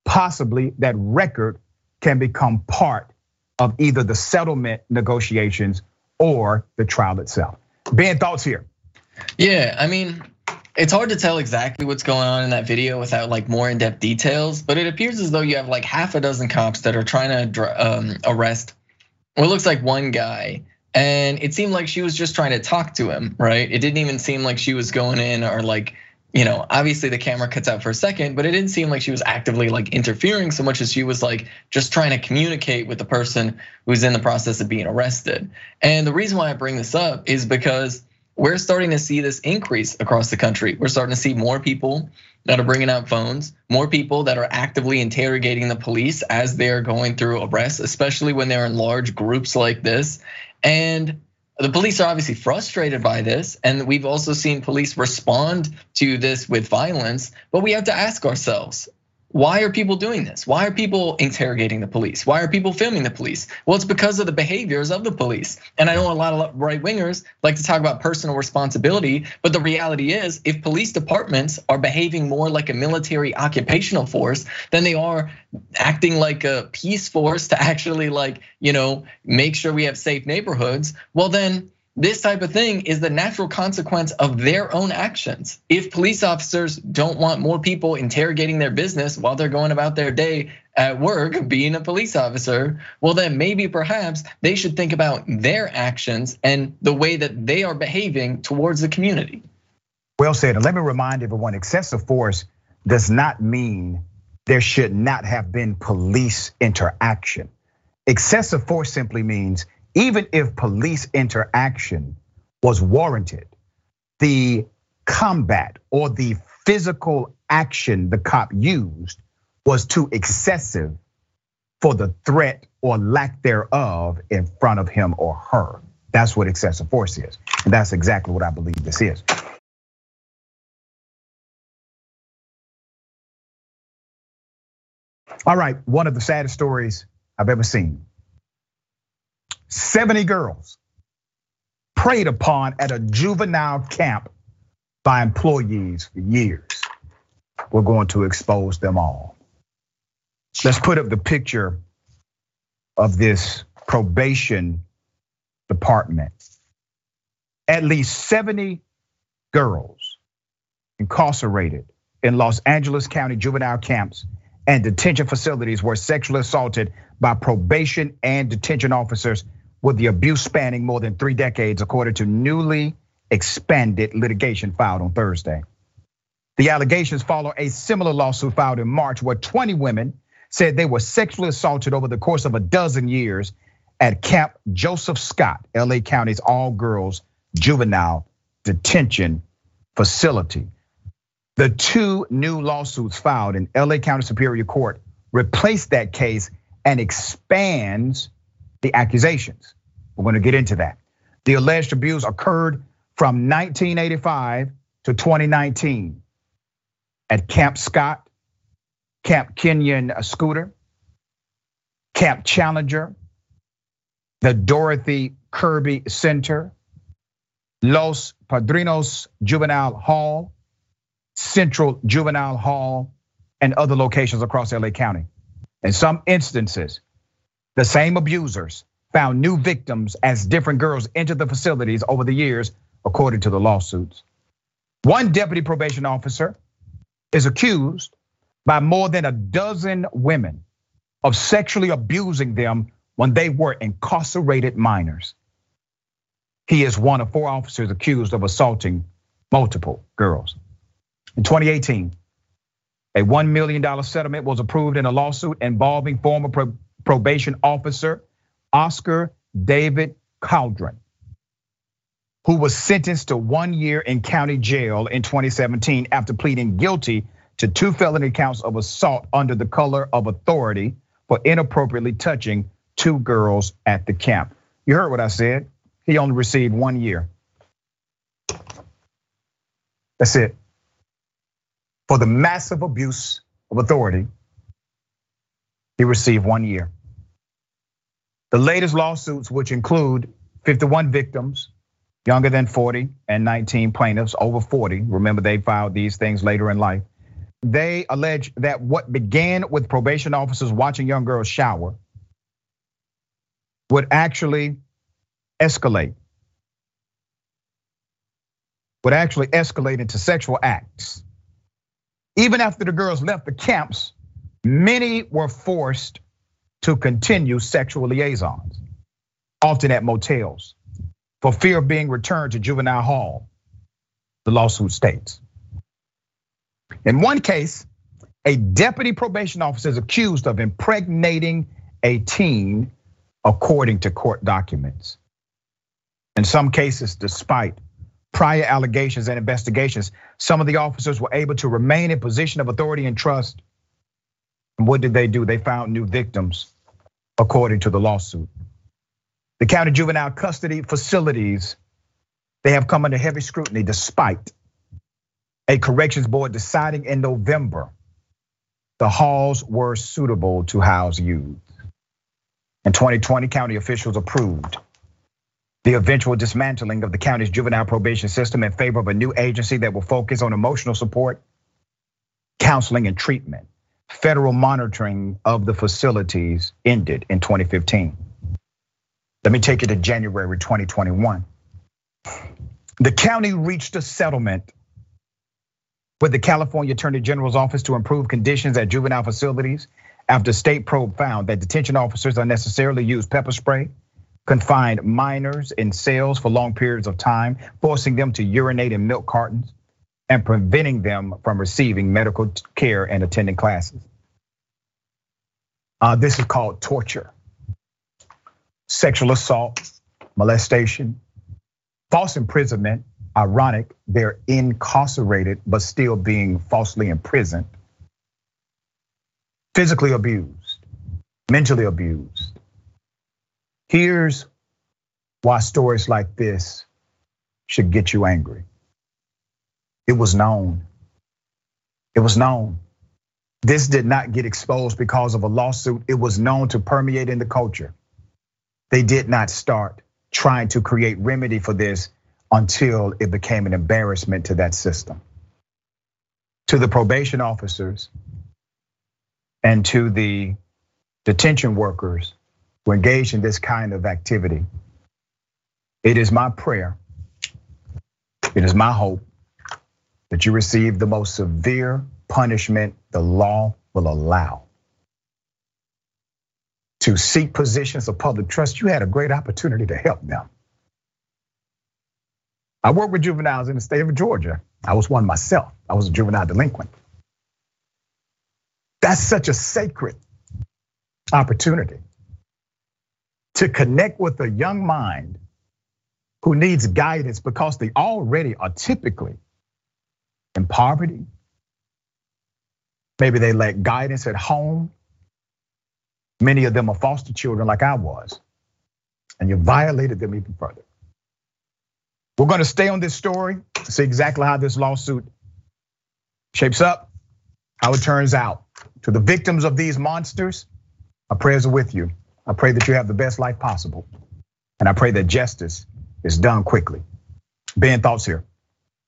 possibly that record can become part of either the settlement negotiations or the trial itself. Ben, thoughts here?
Yeah, I mean, it's hard to tell exactly what's going on in that video without like more in-depth details, but it appears as though you have like half a dozen cops that are trying to um, arrest what looks like one guy. And it seemed like she was just trying to talk to him, right? It didn't even seem like she was going in or like, you know, obviously the camera cuts out for a second, but it didn't seem like she was actively like interfering so much as she was like just trying to communicate with the person who's in the process of being arrested. And the reason why I bring this up is because we're starting to see this increase across the country. We're starting to see more people that are bringing out phones, more people that are actively interrogating the police as they're going through arrests, especially when they're in large groups like this. And the police are obviously frustrated by this, and we've also seen police respond to this with violence. But we have to ask ourselves why are people doing this? Why are people interrogating the police? Why are people filming the police? Well, it's because of the behaviors of the police. And I know a lot of right wingers like to talk about personal responsibility, but the reality is, if police departments are behaving more like a military occupational force than they are acting like a peace force to actually like, you know, make sure we have safe neighborhoods, well, then this type of thing is the natural consequence of their own actions. If police officers don't want more people interrogating their business while they're going about their day at work being a police officer, well, then maybe perhaps they should think about their actions and the way that they are behaving towards the community.
Well said. And let me remind everyone excessive force does not mean there should not have been police interaction. Excessive force simply means even if police interaction was warranted, the combat or the physical action the cop used was too excessive for the threat or lack thereof in front of him or her. That's what excessive force is. And that's exactly what I believe this is. All right, one of the saddest stories I've ever seen 70 girls preyed upon at a juvenile camp by employees for years. We're going to expose them all. Let's put up the picture of this probation department. At least 70 girls incarcerated in Los Angeles County juvenile camps and detention facilities were sexually assaulted by probation and detention officers with the abuse spanning more than three decades, according to newly expanded litigation filed on Thursday. The allegations follow a similar lawsuit filed in March where 20 women said they were sexually assaulted over the course of a dozen years at Camp Joseph Scott, LA County's all girls juvenile detention facility. The two new lawsuits filed in LA County Superior Court replace that case and expands the accusations. We're going to get into that. The alleged abuse occurred from 1985 to 2019 at Camp Scott, Camp Kenyon uh, Scudder, Camp Challenger, the Dorothy Kirby Center, Los Padrinos Juvenile Hall, Central Juvenile Hall, and other locations across LA County. In some instances, the same abusers found new victims as different girls entered the facilities over the years, according to the lawsuits. One deputy probation officer is accused by more than a dozen women of sexually abusing them when they were incarcerated minors. He is one of four officers accused of assaulting multiple girls. In 2018, a $1 million settlement was approved in a lawsuit involving former probation officer Oscar David Calderon, who was sentenced to one year in county jail in 2017 after pleading guilty to two felony counts of assault under the color of authority for inappropriately touching two girls at the camp. You heard what I said. He only received one year. That's it. For the massive abuse of authority, he received one year. The latest lawsuits, which include 51 victims, younger than 40, and 19 plaintiffs over 40. Remember, they filed these things later in life. They allege that what began with probation officers watching young girls shower would actually escalate, would actually escalate into sexual acts. Even after the girls left the camps, many were forced to continue sexual liaisons, often at motels, for fear of being returned to juvenile hall, the lawsuit states. In one case, a deputy probation officer is accused of impregnating a teen, according to court documents. In some cases, despite prior allegations and investigations, some of the officers were able to remain in position of authority and trust what did they do? They found new victims, according to the lawsuit. The county juvenile custody facilities, they have come under heavy scrutiny despite a corrections board deciding in November the halls were suitable to house youth. In 2020, county officials approved the eventual dismantling of the county's juvenile probation system in favor of a new agency that will focus on emotional support, counseling, and treatment federal monitoring of the facilities ended in 2015. Let me take you to January 2021. The county reached a settlement with the California Attorney General's office to improve conditions at juvenile facilities after state probe found that detention officers unnecessarily used pepper spray, confined minors in cells for long periods of time, forcing them to urinate in milk cartons, and preventing them from receiving medical care and attending classes. Uh, this is called torture, sexual assault, molestation, false imprisonment. Ironic, they're incarcerated but still being falsely imprisoned, physically abused, mentally abused. Here's why stories like this should get you angry. It was known. It was known. This did not get exposed because of a lawsuit. It was known to permeate in the culture. They did not start trying to create remedy for this until it became an embarrassment to that system. To the probation officers and to the detention workers who engage in this kind of activity, it is my prayer, it is my hope that you receive the most severe punishment the law will allow. To seek positions of public trust, you had a great opportunity to help them. I work with juveniles in the state of Georgia. I was one myself. I was a juvenile delinquent. That's such a sacred opportunity to connect with a young mind who needs guidance because they already are typically in poverty. Maybe they lack guidance at home. Many of them are foster children, like I was, and you violated them even further. We're going to stay on this story, see exactly how this lawsuit shapes up, how it turns out. To the victims of these monsters, our prayers are with you. I pray that you have the best life possible. And I pray that justice is done quickly. Ben, thoughts here.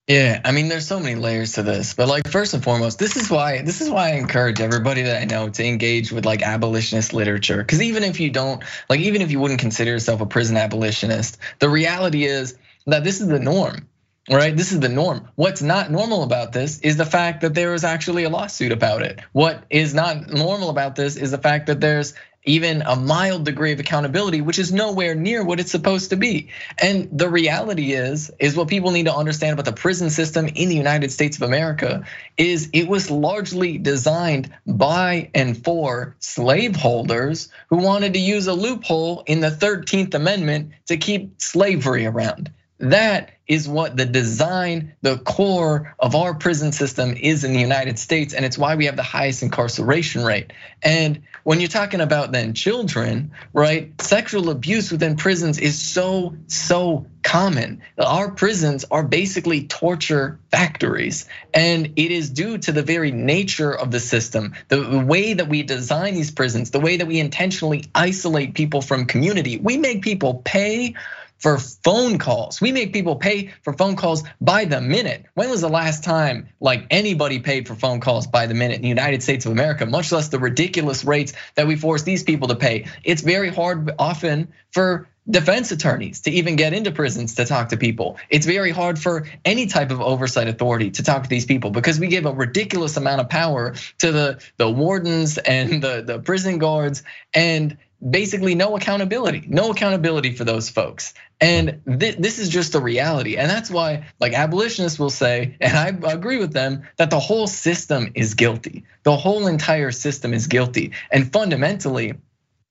Yeah, I mean, there's so many layers to this, but like first and foremost, this is why this is why I encourage everybody that I know to engage with like abolitionist literature. Because even if you don't, like, even if you wouldn't consider yourself a prison abolitionist, the reality is that this is the norm. Right, this is the norm. What's not normal about this is the fact that there is actually a lawsuit about it. What is not normal about this is the fact that there's even a mild degree of accountability, which is nowhere near what it's supposed to be. And the reality is, is what people need to understand about the prison system in the United States of America is it was largely designed by and for slaveholders who wanted to use a loophole in the 13th Amendment to keep slavery around. That is what the design, the core of our prison system is in the United States. And it's why we have the highest incarceration rate. And when you're talking about then children, right? Sexual abuse within prisons is so, so common. Our prisons are basically torture factories. And it is due to the very nature of the system, the way that we design these prisons, the way that we intentionally isolate people from community. We make people pay for phone calls. We make people pay for phone calls by the minute. When was the last time like anybody paid for phone calls by the minute in the United States of America, much less the ridiculous rates that we force these people to pay? It's very hard often for defense attorneys to even get into prisons to talk to people. It's very hard for any type of oversight authority to talk to these people because we give a ridiculous amount of power to the the wardens and the the prison guards and basically no accountability, no accountability for those folks. And this is just a reality. And that's why, like abolitionists will say, and I agree with them, that the whole system is guilty. The whole entire system is guilty. And fundamentally,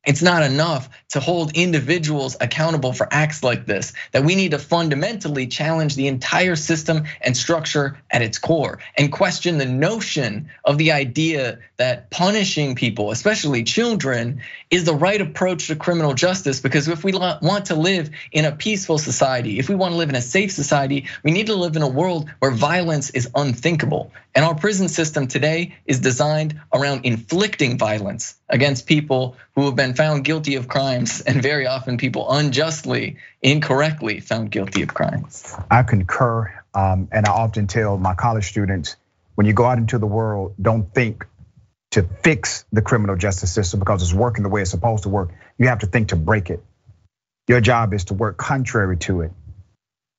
it's not enough to hold individuals accountable for acts like this, that we need to fundamentally challenge the entire system and structure at its core and question the notion of the idea that punishing people, especially children, is the right approach to criminal justice. Because if we want to live in a peaceful society, if we want to live in a safe society, we need to live in a world where violence is unthinkable. And our prison system today is designed around inflicting violence against people who have been found guilty of crimes, and very often people unjustly, incorrectly found guilty of crimes.
I concur, um, and I often tell my college students when you go out into the world, don't think to fix the criminal justice system because it's working the way it's supposed to work. You have to think to break it. Your job is to work contrary to it,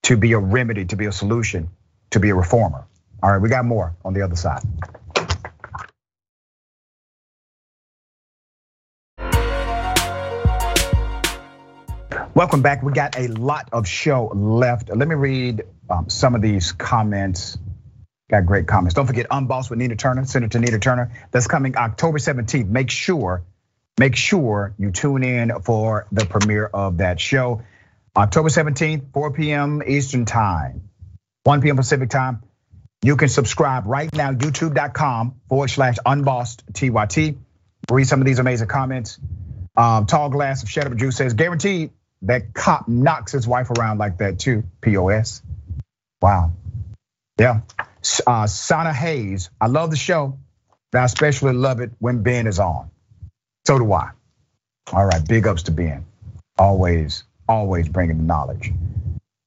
to be a remedy, to be a solution, to be a reformer. All right, we got more on the other side. Welcome back. We got a lot of show left. Let me read um, some of these comments. Got great comments. Don't forget Unbossed with Nina Turner, Senator Nina Turner. That's coming October 17th. Make sure, make sure you tune in for the premiere of that show. October 17th, 4 p.m. Eastern Time, 1 p.m. Pacific Time. You can subscribe right now, youtube.com forward slash unbossed TYT. Read some of these amazing comments. Um, Tall Glass of Up Juice says, guaranteed that cop knocks his wife around like that too. POS. Wow. Yeah. Uh, Sana Hayes, I love the show, but I especially love it when Ben is on. So do I. All right, big ups to Ben. Always, always bringing the knowledge.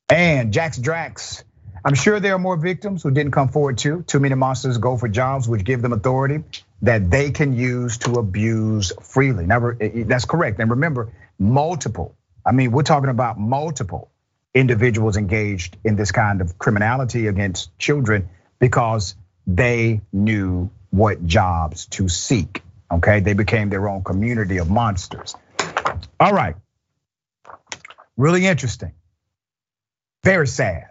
And Jax Drax, I'm sure there are more victims who didn't come forward too. Too many monsters go for jobs which give them authority that they can use to abuse freely. Never, that's correct. And remember, multiple. I mean, we're talking about multiple individuals engaged in this kind of criminality against children because they knew what jobs to seek. Okay, they became their own community of monsters. All right, really interesting, very sad.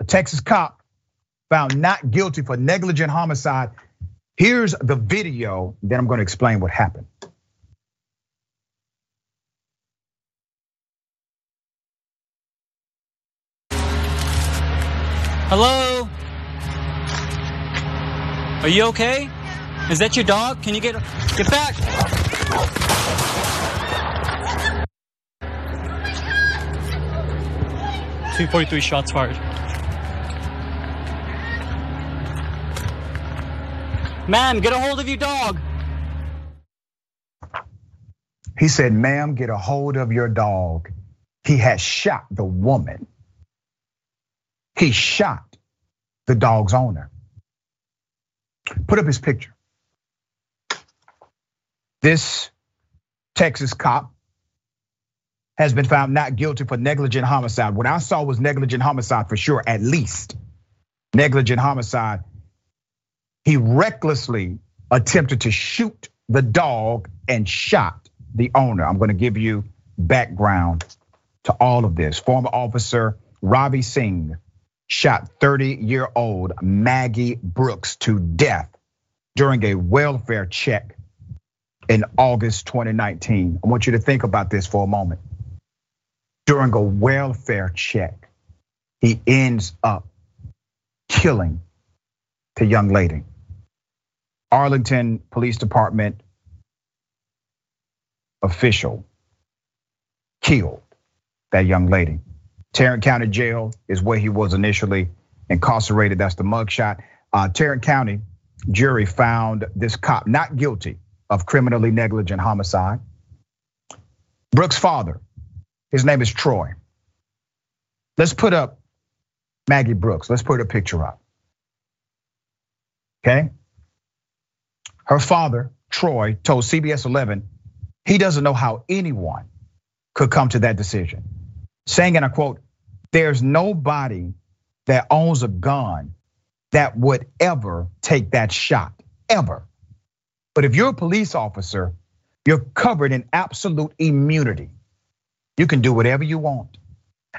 A Texas cop found not guilty for negligent homicide. Here's the video, then I'm gonna explain what happened.
Hello? Are you okay? Is that your dog? Can you get get back? Two forty-three shots fired. Ma'am, get a hold of your dog.
He said, ma'am, get a hold of your dog. He has shot the woman. He shot the dog's owner. Put up his picture. This Texas cop has been found not guilty for negligent homicide. What I saw was negligent homicide for sure, at least. Negligent homicide. He recklessly attempted to shoot the dog and shot the owner. I'm gonna give you background to all of this. Former officer Ravi Singh shot 30 year old Maggie Brooks to death during a welfare check in August 2019. I want you to think about this for a moment. During a welfare check, he ends up killing the young lady. Arlington Police Department official killed that young lady. Tarrant County Jail is where he was initially incarcerated. That's the mugshot. Uh, Tarrant County jury found this cop not guilty of criminally negligent homicide. Brooks' father, his name is Troy. Let's put up Maggie Brooks. Let's put a picture up. Okay. Her father, Troy, told CBS 11 he doesn't know how anyone could come to that decision. Saying, and I quote, there's nobody that owns a gun that would ever take that shot, ever. But if you're a police officer, you're covered in absolute immunity. You can do whatever you want,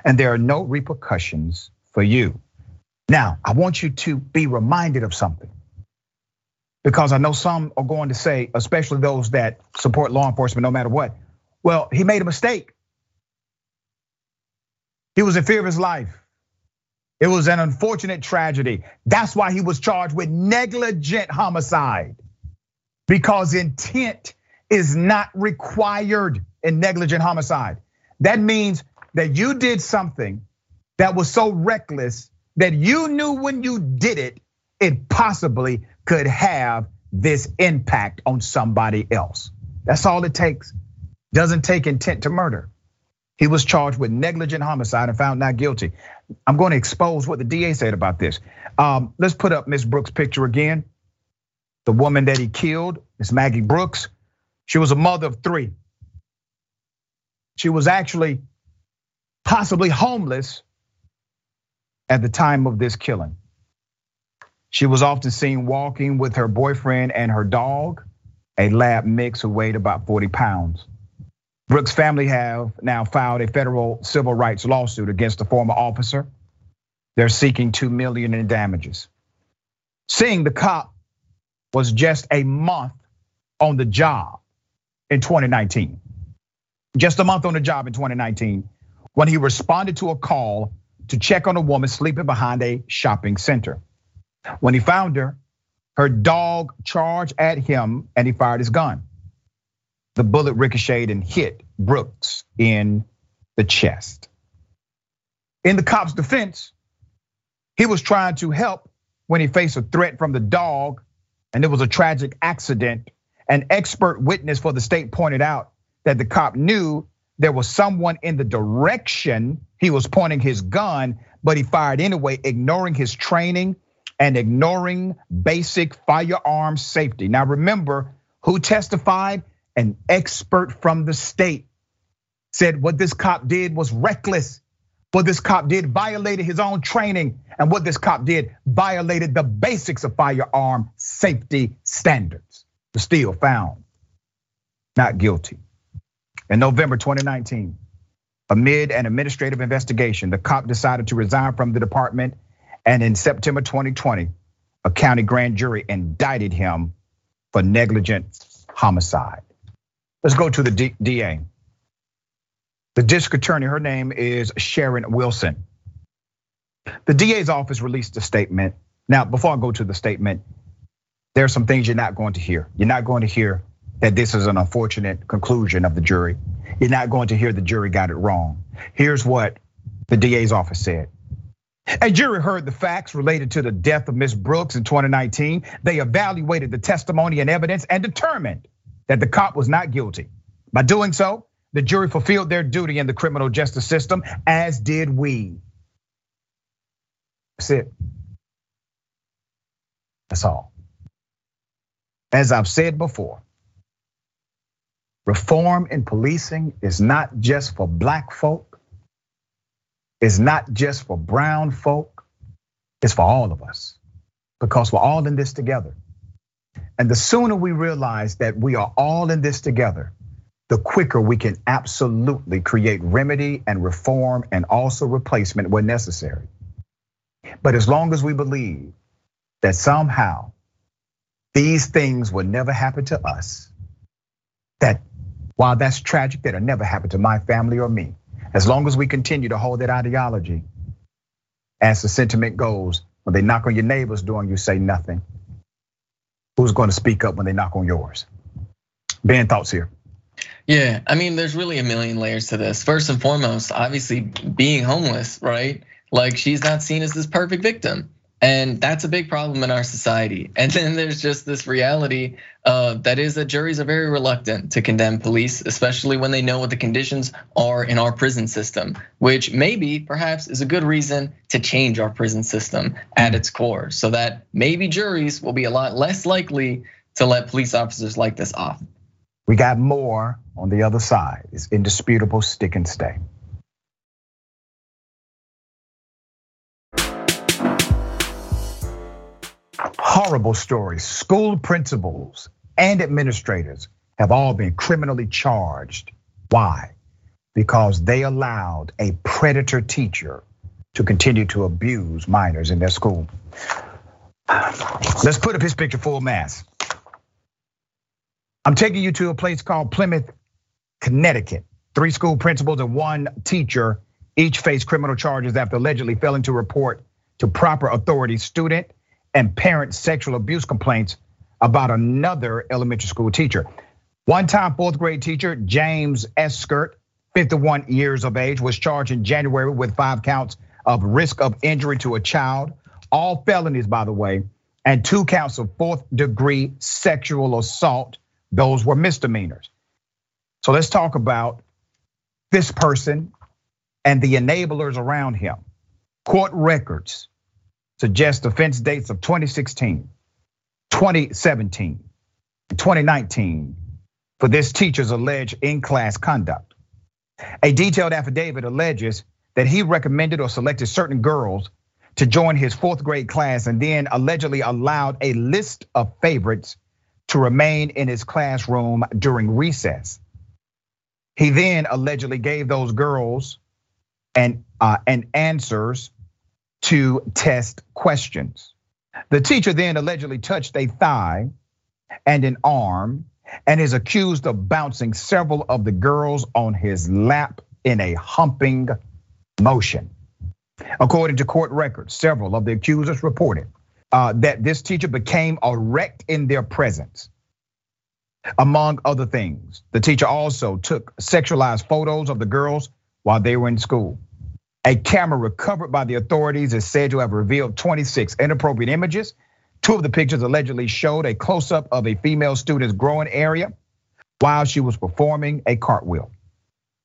and there are no repercussions for you. Now, I want you to be reminded of something because I know some are going to say, especially those that support law enforcement no matter what, well, he made a mistake. He was in fear of his life. It was an unfortunate tragedy. That's why he was charged with negligent homicide because intent is not required in negligent homicide. That means that you did something that was so reckless that you knew when you did it, it possibly could have this impact on somebody else. That's all it takes. Doesn't take intent to murder. He was charged with negligent homicide and found not guilty. I'm going to expose what the DA said about this. Um, let's put up Miss Brooks' picture again. The woman that he killed is Maggie Brooks. She was a mother of three. She was actually possibly homeless at the time of this killing. She was often seen walking with her boyfriend and her dog, a lab mix who weighed about 40 pounds. Brooks' family have now filed a federal civil rights lawsuit against the former officer. They're seeking 2 million in damages. Seeing the cop was just a month on the job in 2019. Just a month on the job in 2019 when he responded to a call to check on a woman sleeping behind a shopping center. When he found her, her dog charged at him and he fired his gun. The bullet ricocheted and hit Brooks in the chest. In the cop's defense, he was trying to help when he faced a threat from the dog and it was a tragic accident. An expert witness for the state pointed out that the cop knew there was someone in the direction he was pointing his gun, but he fired anyway, ignoring his training and ignoring basic firearm safety. Now, remember who testified? An expert from the state said what this cop did was reckless. What this cop did violated his own training, and what this cop did violated the basics of firearm safety standards. But still found not guilty. In November 2019, amid an administrative investigation, the cop decided to resign from the department and in September 2020, a county grand jury indicted him for negligent homicide. Let's go to the DA. The district attorney, her name is Sharon Wilson. The DA's office released a statement. Now, before I go to the statement, there are some things you're not going to hear. You're not going to hear that this is an unfortunate conclusion of the jury. You're not going to hear the jury got it wrong. Here's what the DA's office said. A jury heard the facts related to the death of Ms. Brooks in 2019. They evaluated the testimony and evidence and determined that the cop was not guilty. By doing so, the jury fulfilled their duty in the criminal justice system, as did we. That's it. That's all. As I've said before, reform in policing is not just for black folk, it's not just for brown folk, it's for all of us because we're all in this together. And the sooner we realize that we are all in this together, the quicker we can absolutely create remedy and reform and also replacement when necessary. But as long as we believe that somehow these things will never happen to us, that while that's tragic, that'll never happen to my family or me, as long as we continue to hold that ideology, as the sentiment goes, when they knock on your neighbor's door and you say nothing, who's going to speak up when they knock on yours? Ben, thoughts here.
Yeah, I mean, there's really a million layers to this. First and foremost, obviously being homeless, right? Like she's not seen as this perfect victim. And that's a big problem in our society. And then there's just this reality uh, that is that juries are very reluctant to condemn police, especially when they know what the conditions are in our prison system, which maybe perhaps is a good reason to change our prison system at its core so that maybe juries will be a lot less likely to let police officers like this off.
We got more on the other side. It's indisputable, stick and stay. Horrible stories. School principals and administrators have all been criminally charged. Why? Because they allowed a predator teacher to continue to abuse minors in their school. Let's put up his picture full mass. I'm taking you to a place called Plymouth, Connecticut. Three school principals and one teacher each face criminal charges after allegedly failing to report to proper authorities student and parent sexual abuse complaints about another elementary school teacher. One time fourth grade teacher, James Eskert, 51 years of age, was charged in January with five counts of risk of injury to a child, all felonies, by the way, and two counts of fourth degree sexual assault those were misdemeanors. So let's talk about this person and the enablers around him. Court records suggest offense dates of 2016, 2017, and 2019 for this teacher's alleged in class conduct. A detailed affidavit alleges that he recommended or selected certain girls to join his fourth grade class and then allegedly allowed a list of favorites to remain in his classroom during recess. He then allegedly gave those girls and uh, and answers to test questions. The teacher then allegedly touched a thigh and an arm and is accused of bouncing several of the girls on his lap in a humping motion. According to court records, several of the accusers reported uh, that this teacher became erect in their presence. Among other things, the teacher also took sexualized photos of the girls while they were in school. A camera recovered by the authorities is said to have revealed 26 inappropriate images. Two of the pictures allegedly showed a close up of a female student's growing area while she was performing a cartwheel.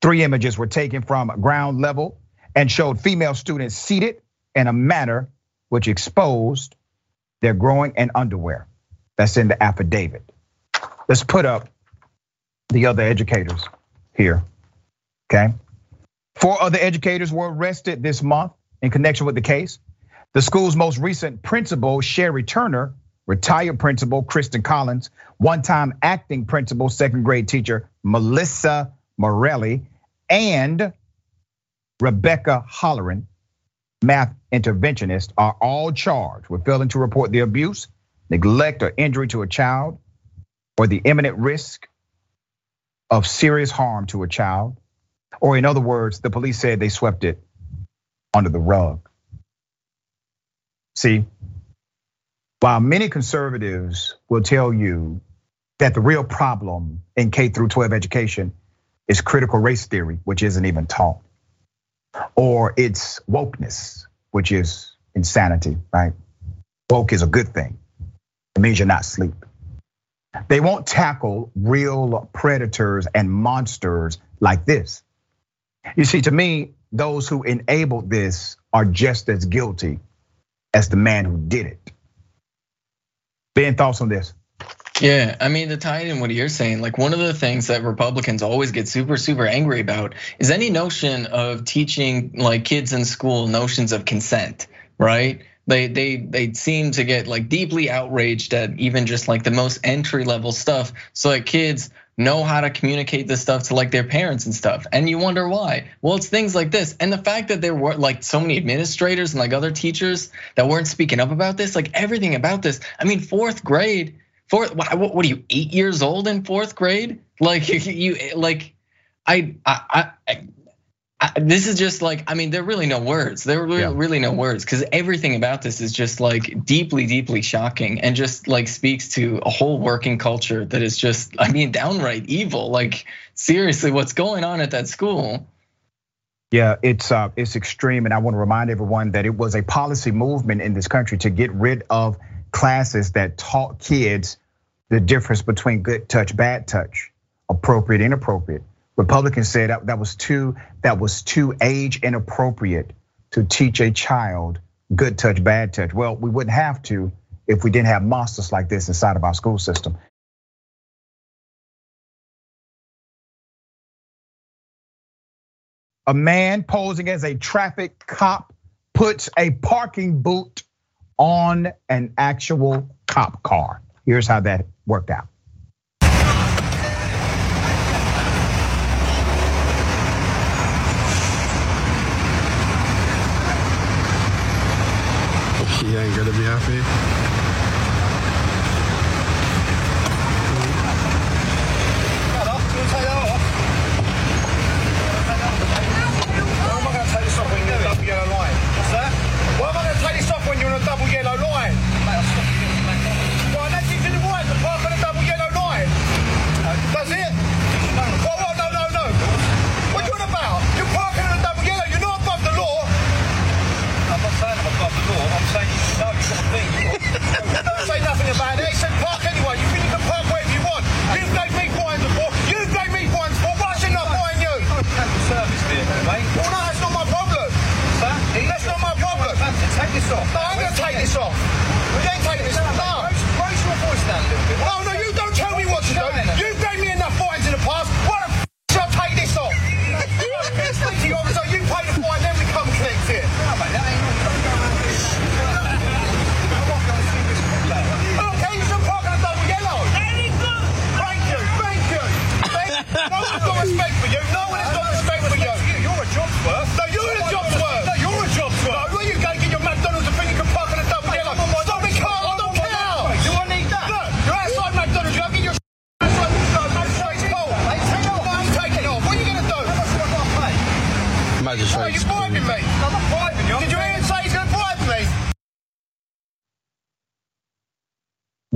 Three images were taken from ground level and showed female students seated in a manner which exposed their growing in underwear. That's in the affidavit. Let's put up the other educators here, okay? Four other educators were arrested this month in connection with the case. The school's most recent principal, Sherry Turner, retired principal, Kristen Collins, one time acting principal, second grade teacher, Melissa Morelli, and Rebecca Holleran, math interventionist are all charged with failing to report the abuse, neglect, or injury to a child, or the imminent risk of serious harm to a child. Or, in other words, the police said they swept it under the rug. See, while many conservatives will tell you that the real problem in K through 12 education is critical race theory, which isn't even taught or it's wokeness, which is insanity, right? Woke is a good thing. It means you're not asleep. They won't tackle real predators and monsters like this. You see, to me, those who enabled this are just as guilty as the man who did it. Ben, thoughts on this?
Yeah, I mean, to tie in what you're saying, like one of the things that Republicans always get super, super angry about is any notion of teaching like kids in school notions of consent, right? They they they seem to get like deeply outraged at even just like the most entry level stuff. So like kids know how to communicate this stuff to like their parents and stuff. And you wonder why. Well, it's things like this. And the fact that there were like so many administrators and like other teachers that weren't speaking up about this, like everything about this. I mean, fourth grade, fourth, what, are you, eight years old in fourth grade? Like you, like, I, I, I this is just like I mean there are really no words. There are really, yeah. really no words because everything about this is just like deeply, deeply shocking and just like speaks to a whole working culture that is just I mean downright evil. Like seriously, what's going on at that school?
Yeah, it's uh, it's extreme, and I want to remind everyone that it was a policy movement in this country to get rid of classes that taught kids the difference between good touch, bad touch, appropriate, inappropriate. Republicans said that, that was too that was too age inappropriate to teach a child good touch, bad touch. Well, we wouldn't have to if we didn't have monsters like this inside of our school system. A man posing as a traffic cop puts a parking boot on an actual cop car. Here's how that worked out.
Gonna be happy.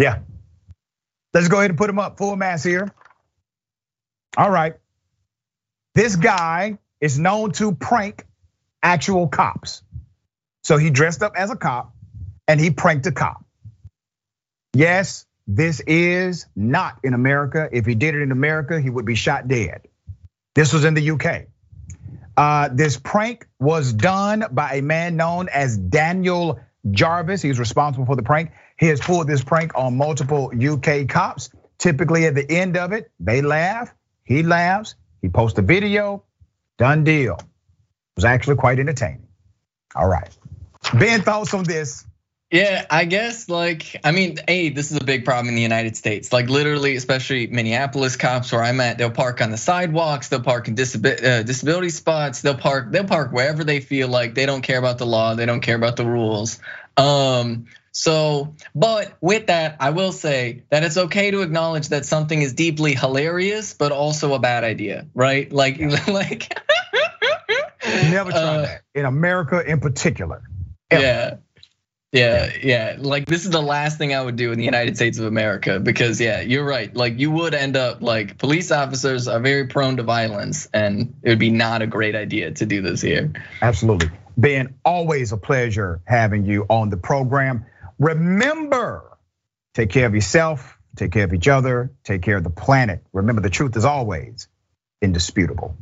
Yeah. Let's go ahead and put him up full mass here. All right. This guy is known to prank actual cops. So he dressed up as a cop and he pranked a cop. Yes, this is not in America. If he did it in America, he would be shot dead. This was in the UK. Uh, this prank was done by a man known as Daniel Jarvis. He's responsible for the prank. He has pulled this prank on multiple UK cops. Typically, at the end of it, they laugh, he laughs, he posts a video, done deal. It was actually quite entertaining. All right. Ben, thoughts on this?
Yeah, I guess like I mean, hey, this is a big problem in the United States. Like literally, especially Minneapolis cops where I'm at, they'll park on the sidewalks, they'll park in uh, disability spots, they'll park they'll park wherever they feel like. They don't care about the law, they don't care about the rules. Um, so, but with that, I will say that it's okay to acknowledge that something is deeply hilarious, but also a bad idea, right? Like, like.
Never try uh, that in America, in particular.
Ever. Yeah. Yeah, yeah. Like this is the last thing I would do in the United States of America because yeah, you're right. Like you would end up like police officers are very prone to violence and it would be not a great idea to do this here.
Absolutely. Ben, always a pleasure having you on the program. Remember, take care of yourself, take care of each other, take care of the planet. Remember, the truth is always indisputable.